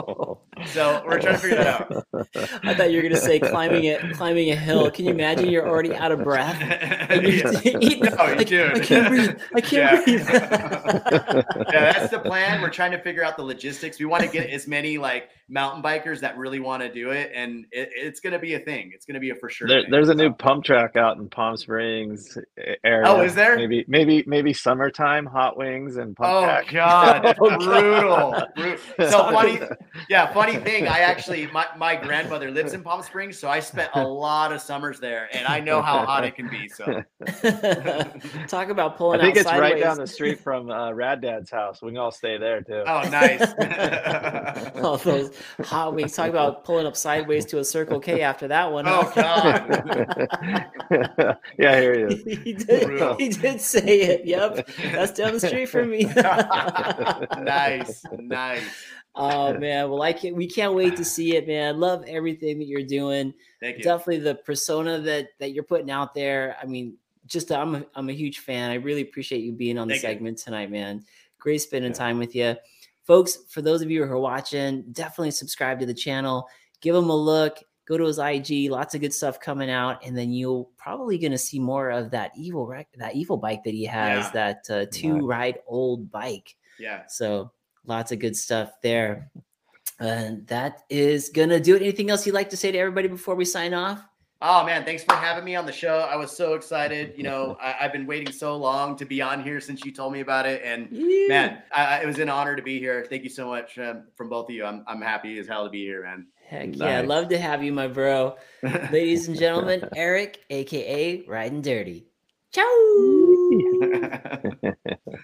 yeah. So we're trying to figure that out. I thought you were gonna say climbing it, climbing a hill. Can you imagine? You're already out of breath. And you're yeah. eating, no, I, I, can't breathe. I can't yeah. breathe. yeah, that's the plan. We're trying to figure out the logistics. We want to get as many like mountain bikers that really want to do it, and it, it's going to be a thing. It's going to be a for sure. There, there's a new pump track out in Palm Springs area. Oh, is there? Maybe, maybe, maybe summertime hot wings and pump oh, track. God, oh, brutal. brutal. So funny, yeah. Funny thing, I actually my my grandmother lives in Palm Springs, so I spent a lot of summers there, and I know how hot it can be. So talk about pulling. I think it's sideways. right down the street from uh, Rad Dad's house. We can all stay there too. Oh, nice. all those hot wings. Talk about pulling up sideways to a Circle K after that one. Oh God! yeah, here hear you. he did. He did say it. Yep, that's down the street from me. nice, nice. oh man, well I can we can't wait to see it, man. I Love everything that you're doing. Thank you. Definitely the persona that that you're putting out there. I mean, just I'm a, I'm a huge fan. I really appreciate you being on the Thank you. segment tonight, man. Great spending Yeah. time with you. Folks, for those of you who are watching, definitely subscribe to the channel. Give him a look. Go to his IG. Lots of good stuff coming out, and then you'll probably going to see more of that evil rec- that evil bike that he has. Yeah. That uh, two ride old bike. Yeah. So lots of good stuff there. And that is gonna do it. Anything else you'd like to say to everybody before we sign off? Oh man, thanks for having me on the show. I was so excited. You know, I, I've been waiting so long to be on here since you told me about it, and man, I, it was an honor to be here. Thank you so much um, from both of you. I'm I'm happy as hell to be here, man. Heck yeah, Nice. love to have you, my bro. Ladies and gentlemen, Eric, aka Ryden Dirty. Ciao.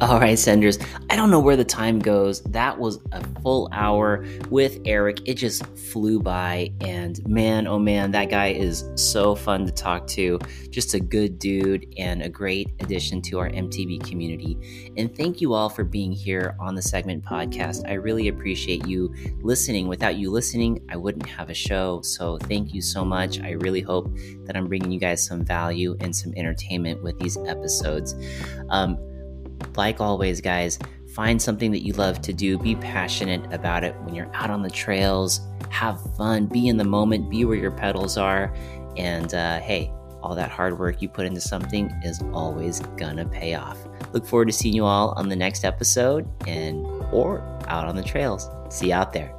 All right, senders. I don't know where the time goes. That was a full hour with Eric. It just flew by. And man, oh man, that guy is so fun to talk to. Just a good dude and a great addition to our MTB community. And thank you all for being here on the Segment Podcast. I really appreciate you listening. Without you listening, I wouldn't have a show. So thank you so much. I really hope that I'm bringing you guys some value and some entertainment with these episodes. Um, like always, guys, find something that you love to do. Be passionate about it when you're out on the trails. Have fun. Be in the moment. Be where your pedals are. And uh, hey, all that hard work you put into something is always gonna pay off. Look forward to seeing you all on the next episode and or out on the trails. See you out there.